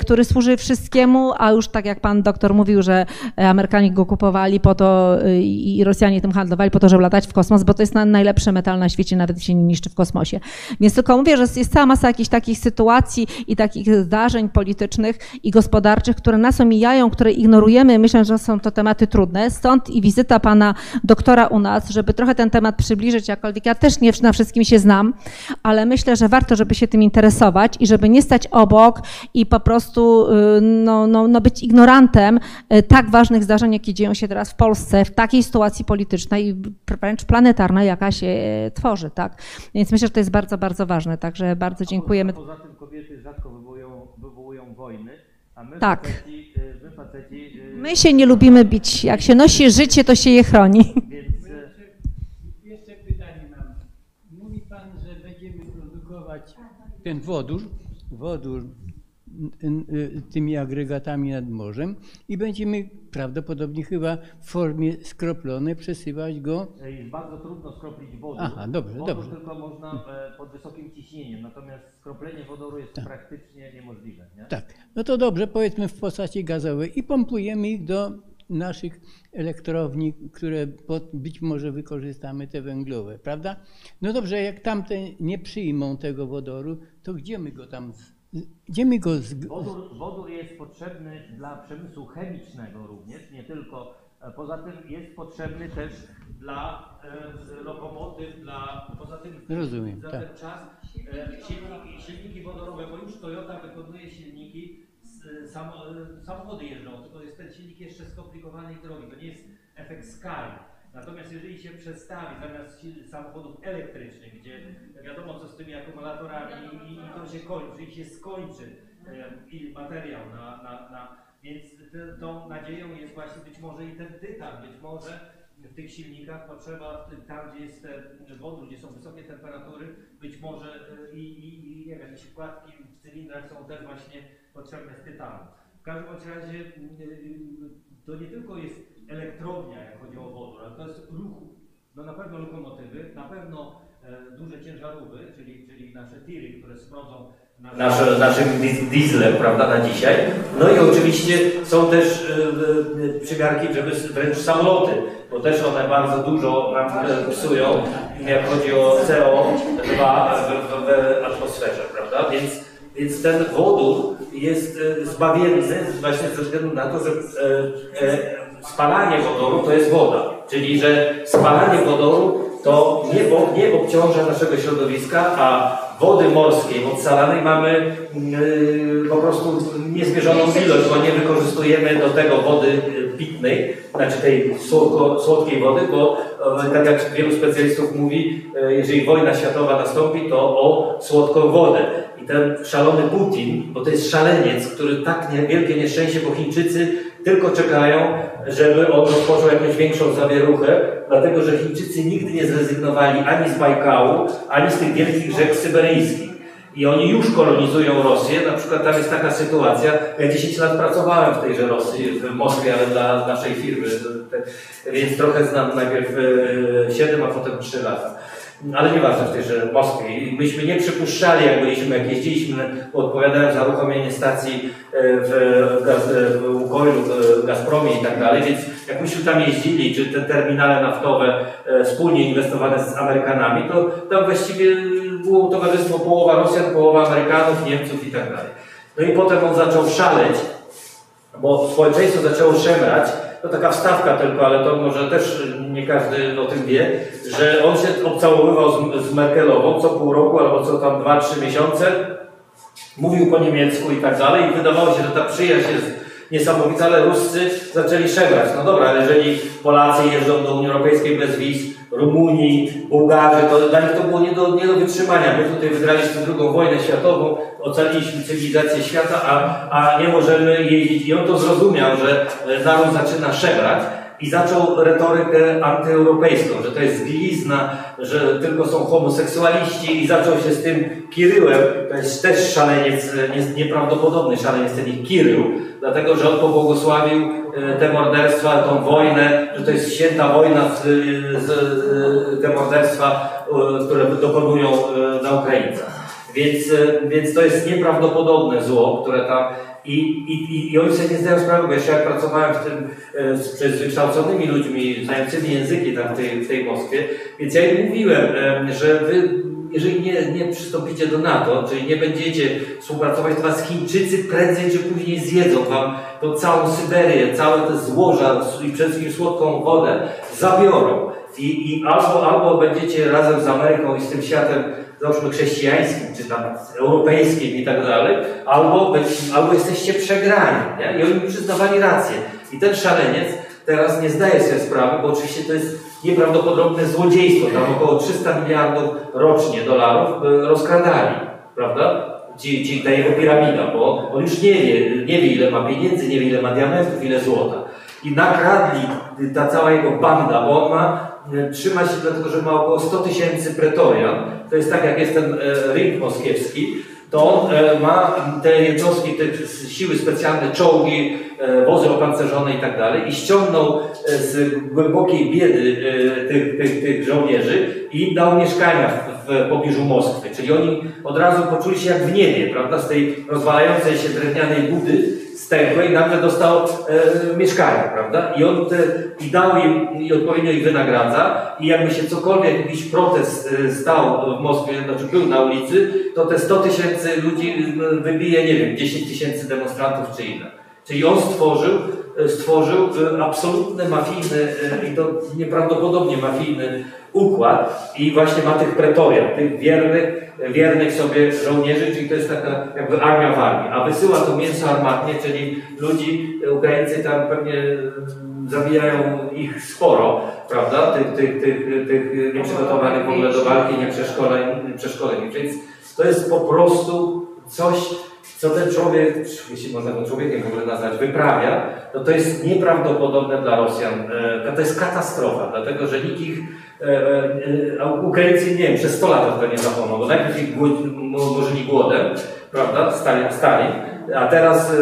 który służy wszystkiemu, a już tak jak pan doktor mówił, że Amerykanie go kupowali po to e, i Rosjanie tym handlowali po to, żeby latać w kosmos, bo to jest najlepszy metal na świecie, nawet się nie niszczy w kosmosie. Więc tylko mówię, że jest cała masa jakichś takich sytuacji i takich zdarzeń politycznych i gospodarczych, które nas omijają, które ignorujemy. Myślę, że są to tematy trudne. Stąd i wizyta pana doktora u nas, żeby trochę ten temat przybliżyć, jakkolwiek ja też nie na wszystkim się znam, ale myślę, że warto, żeby się tym interesować i żeby nie stać obok i po prostu y, no, no, no być ignorantem y, tak ważnych zdarzeń, jakie dzieją się teraz w Polsce, w takiej sytuacji politycznej, wręcz planetarnej, jaka się tworzy. Tak? Więc myślę, że to jest bardzo, bardzo ważne. Także bardzo dziękujemy. Poza tym kobiety rzadko wywołują, wywołują wojny, a my Tak. faceci, y, my faceci My się nie lubimy bić. Jak się nosi życie, to się je chroni. więc Jeszcze pytanie mam. Mówi Pan, że będziemy produkować ten wodór, wodór tymi agregatami nad morzem i będziemy prawdopodobnie chyba w formie skroplonej przesyłać go. Jest bardzo trudno skroplić wodę. Aha, dobrze, Wodór dobrze. tylko można e, pod wysokim ciśnieniem, natomiast skroplenie wodoru jest praktycznie niemożliwe. Nie? Tak, no to dobrze, powiedzmy w postaci gazowej i pompujemy ich do naszych elektrowni, które być może wykorzystamy te węglowe, prawda? No dobrze, jak tamte nie przyjmą tego wodoru, to gdzie my go tam, gdzie my go z, Wodór, wodór jest potrzebny dla przemysłu chemicznego również, nie tylko. Poza tym jest potrzebny też dla e, lokomotyw, dla poza tym Rozumiem, za tak. ten czas e, silniki, silniki wodorowe, bo już Toyota wykonuje silniki, z, e, samochody jeżdżą, tylko jest ten silnik jeszcze skomplikowany i drogi, to nie jest efekt skali. Natomiast jeżeli się przestawi zamiast samochodów elektrycznych, gdzie wiadomo co z tymi akumulatorami i, i to się kończy, i się skończy e, i materiał na, na, na więc tą nadzieją jest właśnie być może i ten tytan, być może w tych silnikach potrzeba, tam gdzie jest wodór, gdzie są wysokie temperatury, być może e, i, i, i nie wiem, jakieś wkładki w cylindrach są też właśnie potrzebne z tytanu. W każdym razie mm, to nie tylko jest elektrownia, jak chodzi o wodór, ale to jest ruch, no na pewno lokomotywy, na pewno e, duże ciężarówki, czyli, czyli nasze tiry, które sprodzą nasze, naszym dis- dieslem, prawda, na dzisiaj. No i oczywiście są też e, e, przymiarki, żeby s- wręcz samoloty, bo też one bardzo dużo nam e, psują, jak chodzi o CO2 w, w, atmosferze, prawda, więc, więc ten wodór jest e, zbawienny właśnie ze względu na to, że e, e, spalanie wodoru to jest woda, czyli że spalanie wodoru to nie, nie obciąża naszego środowiska, a wody morskiej odsalanej mamy yy, po prostu niezmierzoną ilość, bo nie wykorzystujemy do tego wody yy, pitnej, znaczy tej słodko, słodkiej wody, bo e, tak jak wielu specjalistów mówi, e, jeżeli wojna światowa nastąpi, to o słodką wodę. I ten szalony Putin, bo to jest szaleniec, który tak nie, wielkie nieszczęście, bo Chińczycy tylko czekają, żeby on rozpoczął jakąś większą zawieruchę, dlatego że Chińczycy nigdy nie zrezygnowali ani z Bajkału, ani z tych wielkich rzek syberyjskich. I oni już kolonizują Rosję. Na przykład tam jest taka sytuacja, ja 10 lat pracowałem w tejże Rosji, w Moskwie, ale dla naszej firmy, więc trochę znam najpierw 7, a potem 3 lata. Ale nieważne w tejże Moskwie. I myśmy nie przypuszczali, jak byliśmy, jak jeździliśmy, bo odpowiadałem za uruchomienie stacji e, w, gaz, w Łukoilu, w Gazpromie i tak dalej, więc jak myśmy tam jeździli, czy te terminale naftowe e, wspólnie inwestowane z Amerykanami, to tam właściwie było towarzystwo połowa Rosjan, połowa Amerykanów, Niemców i tak dalej. No i potem on zaczął szaleć, bo społeczeństwo zaczęło szemrać, to taka wstawka tylko, ale to może też nie każdy o tym wie, że on się obcałowywał z, z Merkelową co pół roku albo co tam dwa, trzy miesiące, mówił po niemiecku i tak dalej i wydawało się, że ta przyjaźń jest niesamowita, ale Ruscy zaczęli szemrać. No dobra, jeżeli Polacy jeżdżą do Unii Europejskiej bez wiz, Rumunii, Bułgarzy, to dla nich to było nie do, nie do wytrzymania. My tutaj wygraliśmy drugą wojnę światową, ocaliliśmy cywilizację świata, a, a nie możemy jeździć. I on to zrozumiał, że e, naród zaczyna szemrać i zaczął retorykę antyeuropejską, że to jest zglizna, że tylko są homoseksualiści i zaczął się z tym Kiryłem, to jest też szaleniec, e, nie- nieprawdopodobny szaleniec ten Kirył, dlatego że on pobłogosławił e, te morderstwa, tą wojnę, że to jest święta wojna z, z, te morderstwa, które dokonują na Ukraińcach. Więc, e, więc to jest nieprawdopodobne zło, które tam. I, i, I oni sobie nie zdają sprawy, bo jeszcze jak pracowałem tym e, z, z wykształconymi ludźmi, znającymi języki tam w tej, w tej Moskwie, więc ja im mówiłem, że wy, jeżeli nie, nie przystąpicie do NATO, czyli nie będziecie współpracować, to was Chińczycy prędzej czy później zjedzą wam tą całą Syberię, całe te złoża i przede wszystkim słodką wodę zabiorą. I, I albo, albo będziecie razem z Ameryką i z tym światem załóżmy chrześcijańskim, czy tam europejskim i tak dalej, albo, albo jesteście przegrani. Nie? I oni przyznawali rację. I ten szaleniec teraz nie zdaje sobie sprawy, bo oczywiście to jest nieprawdopodobne złodziejstwo. Tam około 300 miliardów rocznie dolarów e, rozkradali, prawda? Ci, ta jego piramida, bo on już nie wie, nie wie ile ma pieniędzy, nie wie ile ma diamentów, ile złota. I nakradli ta cała jego banda, bo on ma trzyma się dlatego, że ma około 100 tysięcy pretorian. To jest tak, jak jest ten e, ring moskiewski. To on e, ma te jednostki, te siły specjalne, czołgi, wozy opancerzone i tak dalej i ściągnął z głębokiej biedy tych, tych, tych żołnierzy i dał mieszkania w, w pobliżu Moskwy. Czyli oni od razu poczuli się jak w niebie, prawda, z tej rozwalającej się drewnianej budy stękłe i nagle dostał e, mieszkanie, prawda? I on te, i dał im, i odpowiednio ich wynagradza i jakby się cokolwiek, jakiś protest e, stał w Moskwie, znaczy był na ulicy, to te 100 tysięcy ludzi wybije, nie wiem, 10 tysięcy demonstrantów czy ile. Czyli on stworzył, e, stworzył e, absolutny mafijny e, i to nieprawdopodobnie mafijny układ i właśnie ma tych pretorian, tych wiernych, wiernych sobie żołnierzy, czyli to jest taka jakby armia w armii, a wysyła to mięso armatnie, czyli ludzi, Ukraińcy tam pewnie mm, zabijają ich sporo, prawda, tych, tych, tych, tych nieprzygotowanych w ogóle do walki, nieprzeszkoleni, więc to jest po prostu coś, co ten człowiek, jeśli można go człowiekiem w ogóle nazwać, wyprawia, to to jest nieprawdopodobne dla Rosjan. E, to jest katastrofa, dlatego że nikt ich, e, e, Ukraińcy, nie wiem, przez 100 lat to nie zapomną, bo najpierw ich morzyli głodem, prawda, Stalin, Stalin a teraz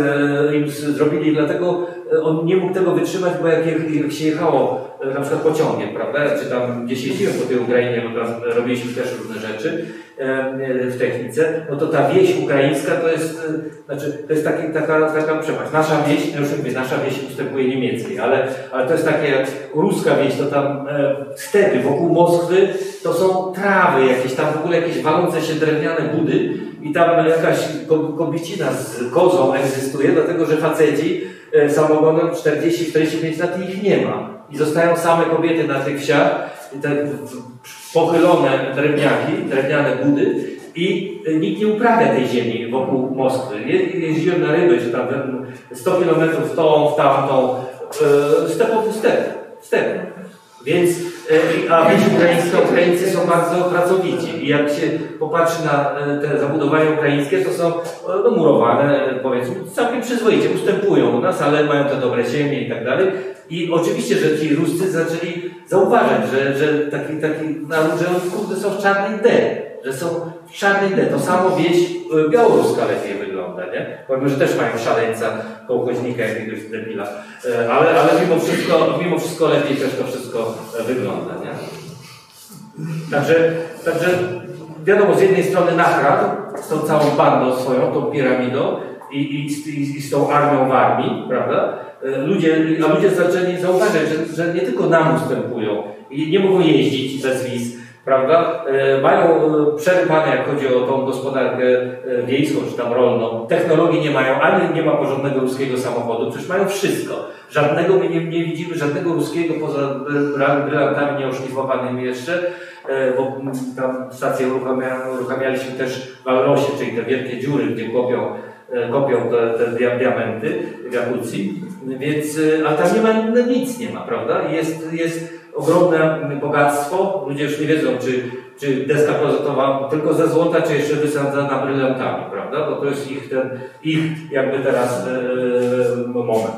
im zrobili, dlatego on nie mógł tego wytrzymać, bo jak, jak się jechało na przykład pociągiem, prawda, czy tam gdzieś jeździłem po tej Ukrainie, bo tam robiliśmy też różne rzeczy, w technice, no to ta wieś ukraińska to jest, e, znaczy, to jest taki, taka, taka przepaść. Nasza wieś, no już mówię, nasza wieś ustępuje niemieckiej, ale, ale to jest takie jak ruska wieś, to tam e, stepy wokół Moskwy, to są trawy jakieś, tam w ogóle jakieś walące się drewniane budy i tam jakaś kobiecina z kozą egzystuje, dlatego że faceci samogonem 40-45 lat ich nie ma. I zostają same kobiety na tych wsiach, te pochylone drewniaki, drewniane budy i nikt nie uprawia tej ziemi wokół Moskwy. Je, jeździłem na ryby, czy tam 100 kilometrów w tą, w tamtą, e, stepowy step, step. Więc, e, a wiecie, ukraińskie, Ukraińcy są bardzo pracowici i jak się popatrzy na e, te zabudowania ukraińskie, to są no, murowane, powiedzmy, całkiem przyzwoicie, ustępują u nas, ale mają te dobre ziemie i tak dalej. I oczywiście, że ci Ruscy zaczęli zauważać, że, że taki, taki naród, że oni kurde są w czarnej D, że są w D. To samo wieś y, białoruska lepiej wygląda, nie? Pomimo, że też mają szaleńca, kołchoźnika jakiegoś debila. Y, ale, ale mimo, wszystko, mimo wszystko lepiej też to wszystko wygląda, nie? Także, także wiadomo, z jednej strony nakradł z tą całą bandą swoją, tą piramidą i, i, i, i z tą armią w armii, prawda? E, ludzie, a ludzie zaczęli zauważać, że, że nie tylko nam ustępują nie mogą jeździć bez wiz, prawda? E, mają e, przerywane, jak chodzi o tą gospodarkę wiejską czy tam rolną. Technologii nie mają, ani nie ma porządnego ruskiego samochodu, przecież mają wszystko. Żadnego my nie, nie widzimy, żadnego ruskiego poza brylantami nieoszlifowanymi jeszcze, bo tam stację uruchamialiśmy też w Alrosie, czyli te wielkie dziury, gdzie kopią kopią te, te diamenty w Jakucji. Więc, ale tam nie ma, nic nie ma, prawda? Jest, jest ogromne bogactwo. Ludzie już nie wiedzą, czy, czy deska klozetowa tylko ze złota, czy jeszcze wysadzana brylantami, prawda? Bo to jest ich ten, ich jakby teraz yy, moment.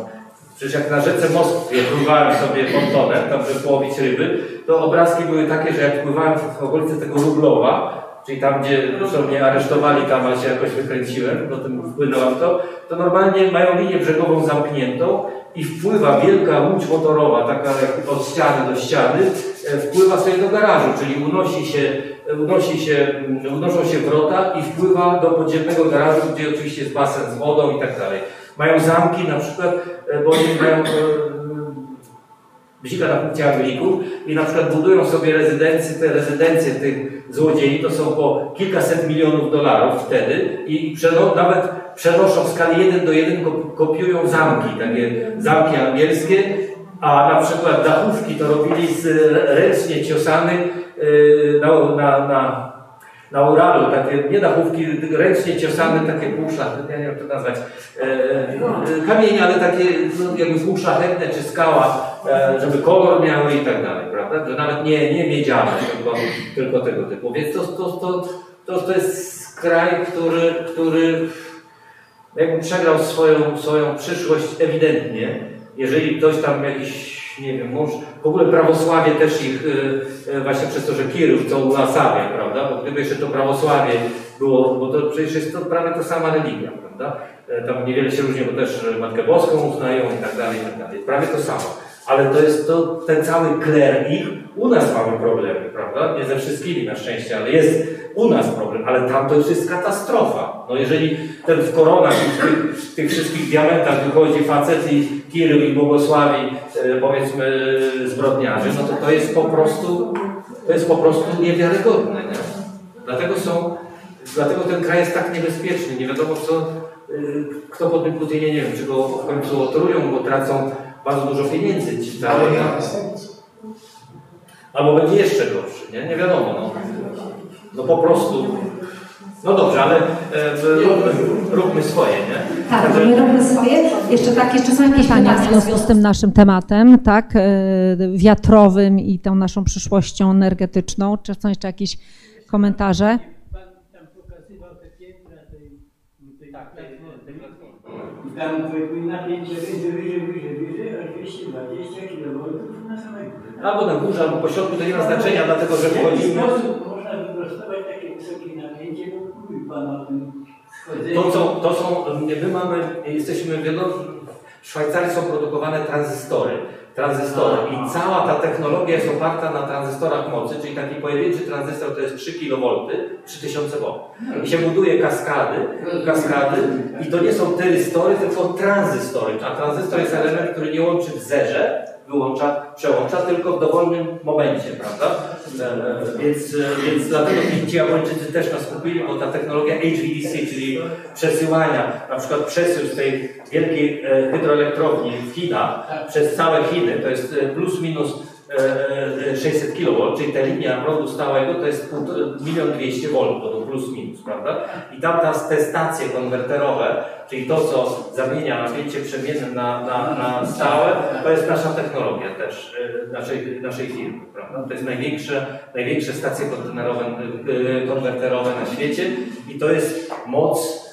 Przecież jak na rzece Moskwie pływałem sobie pontonem, tam żeby połowić ryby, to obrazki były takie, że jak pływałem w okolicy tego Rublowa, czyli tam, gdzie zresztą mnie aresztowali, tam ale się jakoś wykręciłem, potem wpłynąłem to, to normalnie mają linię brzegową zamkniętą i wpływa wielka łódź motorowa, taka jak od ściany do ściany, e, wpływa sobie do garażu, czyli unosi się unosi się, unoszą się wrota i wpływa do podziemnego garażu, gdzie oczywiście jest basen z wodą i tak dalej. Mają zamki na przykład, e, bo oni mają e, bzika na punkcie Anglików i na przykład budują sobie rezydencje, te rezydencje tych złodziei, to są po kilkaset milionów dolarów wtedy i przeno, nawet przenoszą w skali 1 do 1, kop- kopiują zamki, takie zamki angielskie, a na przykład dachówki to robili z ręcznie ciosanych yy, na, na, na, na Uralu, takie nie dachówki, ręcznie ciosane, takie półszlachetne, nie wiem jak to nazwać, e, e, kamienie, ale takie no, jakby półszlachetne czy skała, e, żeby kolor miały i tak dalej, prawda? Nawet nie, nie miedziane, tylko, tylko tego typu. Więc to, to, to, to, to jest kraj, który, który jakby przegrał swoją, swoją przyszłość ewidentnie. Jeżeli ktoś tam jakiś, nie wiem, mąż, w ogóle prawosławie też ich, y, y, właśnie przez to, że Kirów co ulasawia, prawda? Bo gdyby jeszcze to prawosławie było, bo to przecież jest to prawie ta sama religia, prawda? E, Tam niewiele się różni, bo też Matkę Boską uznają i tak dalej, i tak dalej. Prawie to samo. Ale to jest to, ten cały kler ich, u nas mamy problemy, prawda? Nie ze wszystkimi na szczęście, ale jest u nas problem, ale tam to już jest katastrofa. No jeżeli ten w koronach w tych, w tych wszystkich diamentach wychodzi facet i Kirył i błogosławi, e, powiedzmy, zbrodniarzy, no to to jest po prostu, to jest po prostu niewiarygodne, nie? Dlatego są, dlatego ten kraj jest tak niebezpieczny, nie wiadomo co, y, kto po tym Putinie, nie wiem, czy go w końcu otrują, bo tracą bardzo dużo pieniędzy ci całe. Albo będzie jeszcze gorszy, nie? Nie wiadomo, no. No po prostu. No dobrze, ale e, róbmy, róbmy swoje, nie? Tak, Także- bo my robimy swoje. Jeszcze tak, jeszcze są jakieś pytania w związku z tym naszym tematem, tak, e, wiatrowym i tą naszą przyszłością energetyczną. Czy są jeszcze jakieś komentarze? Pan tam napięcie wyżej, wyżej, wyżej, wyżej, aż 220 kV na samej górze. Albo na górze, albo po środku, to nie ma znaczenia, dlatego że wchodzimy. można wyprostować takie wysokie napięcie, bo mówi Pan o tym. To, co, to są, my mamy, jesteśmy wielo, w Szwajcarii są produkowane tranzystory. Tranzystory. I cała ta technologia jest oparta na tranzystorach mocy, czyli taki pojedynczy tranzystor to jest 3 kV, 3000 W. I się buduje kaskady, kaskady i to nie są tyrystory, tylko tranzystory. A tranzystor jest element, który nie łączy w zerze, wyłącza, przełącza, tylko w dowolnym momencie, prawda? E, e, Więc, e, więc dlatego ci Japończycy też nas kupili, bo ta technologia HVDC, czyli przesyłania, na przykład przesył z tej wielkiej hydroelektrowni w Chinach przez całe Chiny, to jest plus minus 600 kV, czyli ta linia prądu stałego to jest półtora- milion dwieście V, to plus minus, prawda? I tam ta, te stacje konwerterowe, czyli to, co zamienia napięcie przemienne na, na, na stałe, to jest nasza technologia też, e, naszej, naszej firmy, prawda? To jest największe, największe stacje e, konwerterowe na świecie i to jest moc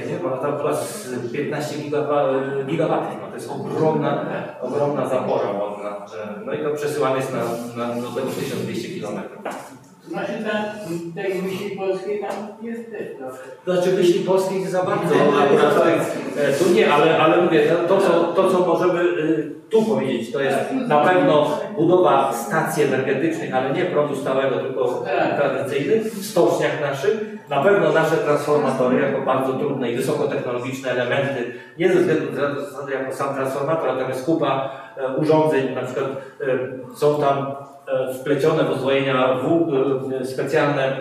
wiem, ale tam chyba z 15 gigawa- gigawatów, no to jest ogromna, ogromna zapora wodna, no i to przesyłane jest na, na do tego 1200 km. Znaczy tam, tej myśli polskiej tam jest też trochę. Znaczy myśli polskiej za bardzo, akurat tutaj, e, tu nie, ale, ale mówię, to co, to co możemy y, tu powiedzieć, to jest na pewno budowa stacji energetycznych, ale nie prądu stałego, tylko tradycyjnych, w stoczniach naszych, na pewno nasze transformatory jako bardzo trudne i wysokotechnologiczne elementy, nie ze względu na jako sam transformator, jest kupa e, urządzeń, na przykład e, są tam wplecione w ozwojenia włó- e, specjalne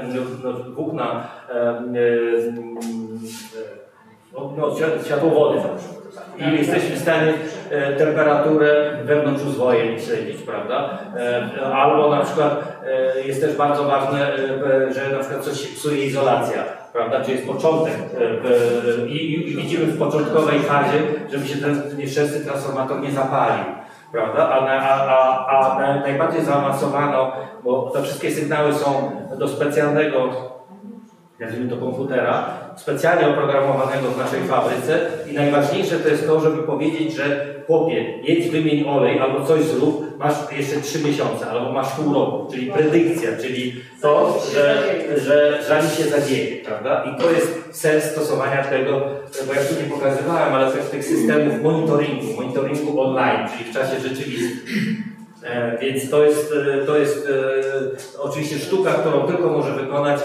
włókna e, e, no, no, świat- światłowody na przykład. I jesteśmy w stanie e, temperaturę wewnątrz uzwojeń śledzić, prawda? E, albo na przykład e, jest też bardzo ważne, e, że na przykład coś się psuje izolacja, prawda? Czy jest początek e, i widzimy w początkowej fazie, żeby się ten nieszczęsny transformator nie zapalił. Prawda? A, a, a, a na, najbardziej zaawansowano, bo te wszystkie sygnały są do specjalnego nazwijmy to komputera, specjalnie oprogramowanego w naszej fabryce i najważniejsze to jest to, żeby powiedzieć, że chłopie, jedź, wymień olej albo coś zrób, masz jeszcze trzy miesiące albo masz pół roku, czyli predykcja, czyli to, że, że zanim się zadzieje, prawda? I to jest sens stosowania tego, bo ja tu nie pokazywałem, ale też tych systemów monitoringu, monitoringu online, czyli w czasie rzeczywistym. E, Więc to jest, e, to jest e, oczywiście sztuka, którą tylko może wykonać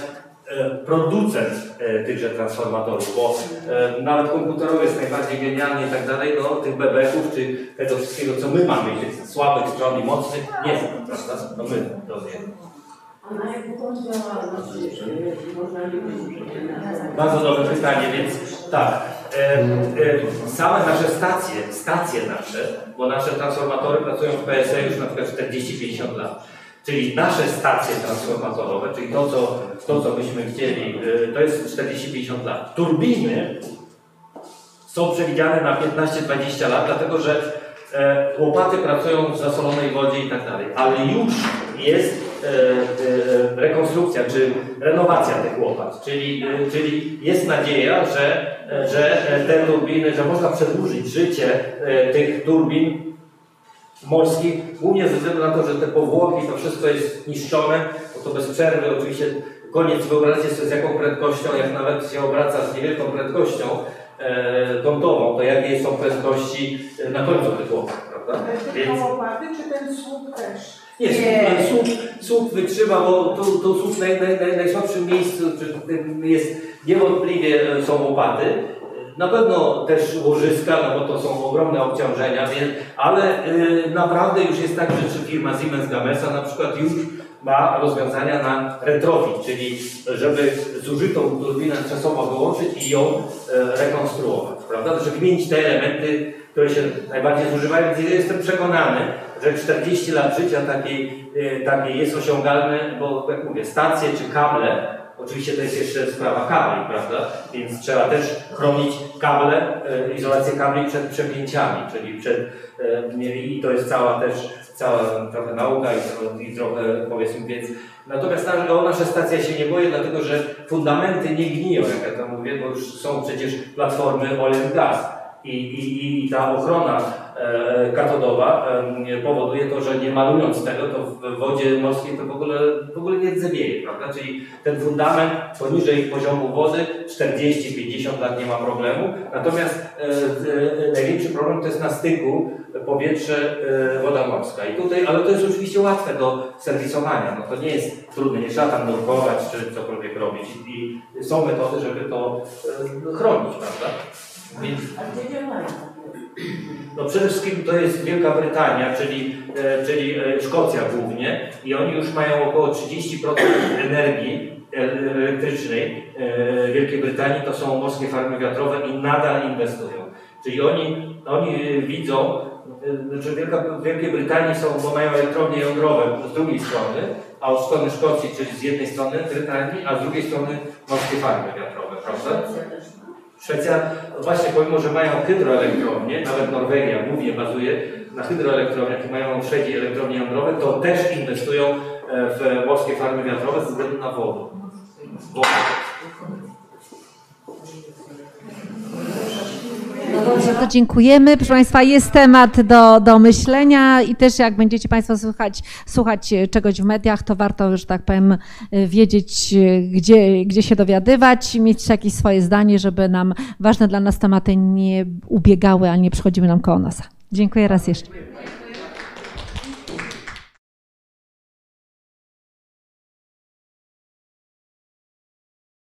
producent e, tychże transformatorów, bo e, nawet komputerowy jest najbardziej genialny i tak dalej, no tych bebeków, czy tego wszystkiego, co my mamy, tych słabych stron i mocnych, nie znam, prawda? No my to wiemy. Bardzo dobre pytanie, więc tak. E, e, same nasze stacje, stacje nasze, bo nasze transformatory pracują w PSE już na przykład 40-50 lat. Czyli nasze stacje transformatorowe, czyli to, co, to, co byśmy chcieli, e, to jest 40-50 lat. Turbiny są przewidziane na 15-20 lat, dlatego że e, łopaty pracują w zasolonej wodzie i tak dalej. Ale już jest e, e, rekonstrukcja czy renowacja tych łopat, czyli, czyli jest nadzieja, że, że te turbiny, że można przedłużyć życie tych turbin morskich, głównie ze względu na to, że te powłoki, to wszystko jest niszczone, bo to bez przerwy oczywiście koniec, wyobraźcie sobie z jaką prędkością, jak nawet się obraca z niewielką prędkością e, kątową, to jakie są prędkości e, na końcu tych łopat, prawda? Tylko łopaty, czy ten słup też? Nie, słup, słup, słup wytrzyma, bo to, to słup w naj, naj, naj, najsłabszym miejscu jest niewątpliwie e, są łopaty. Na pewno też łożyska, no bo to są ogromne obciążenia, więc, ale y, naprawdę już jest tak, że firma Siemens Gamesa na przykład już ma rozwiązania na retrofit, czyli żeby zużytą turbinę czasowo wyłączyć i ją e, rekonstruować, prawda? Żeby wymienić te elementy, które się najbardziej zużywają, więc jestem przekonany, że 40 lat życia takiej, e, takiej jest osiągalne, bo jak mówię, stacje czy kable, oczywiście to jest jeszcze sprawa kabli, prawda? Więc trzeba też chronić kable, e, izolację kabli przed przepięciami, czyli przed, e, i to jest cała też, cała trochę nauka i, i trochę powiedzmy, więc natomiast na, o nasze stacja się nie boję, dlatego że fundamenty nie gniją, jak ja to mówię, bo już są przecież platformy oil and gas. I, i, I ta ochrona katodowa e, powoduje to, że nie malując tego, to w wodzie morskiej to w ogóle, w ogóle nie rdzewieje, prawda? Czyli ten fundament poniżej poziomu wody 40-50 lat nie ma problemu. Natomiast e, e, największy problem to jest na styku powietrze, woda morska. I tutaj, ale to jest oczywiście łatwe do serwisowania. No to nie jest trudne, nie trzeba tam nurkować czy cokolwiek robić. I, są metody, żeby to chronić, prawda? Więc, no przede wszystkim to jest Wielka Brytania, czyli, e, czyli e, Szkocja głównie i oni już mają około 30% energii e, elektrycznej Wielkiej Brytanii, to są morskie farmy wiatrowe i nadal inwestują. Czyli oni, oni widzą, że Wielka, Wielkiej Brytanii są, bo mają elektrownie jądrowe z drugiej strony, a od strony Szkocji, czyli z jednej strony Brytanii, a z drugiej strony morskie farmy wiatrowe, prawda? Szwecja, właśnie pomimo, że mają hydroelektrownie, nawet Norwegia głównie bazuje na hydroelektrowniach i mają w Szwedzi elektrownie jądrowe, to też inwestują e, w morskie farmy wiatrowe ze względu na wodę. wodę. Bardzo dziękujemy. Proszę Państwa, jest temat do, do myślenia i też jak będziecie Państwo słuchać, słuchać czegoś w mediach, to warto, że tak powiem, wiedzieć, gdzie, gdzie się dowiadywać, mieć jakieś swoje zdanie, żeby nam ważne dla nas tematy nie ubiegały, a nie przychodziły nam koło nosa. Dziękuję raz jeszcze.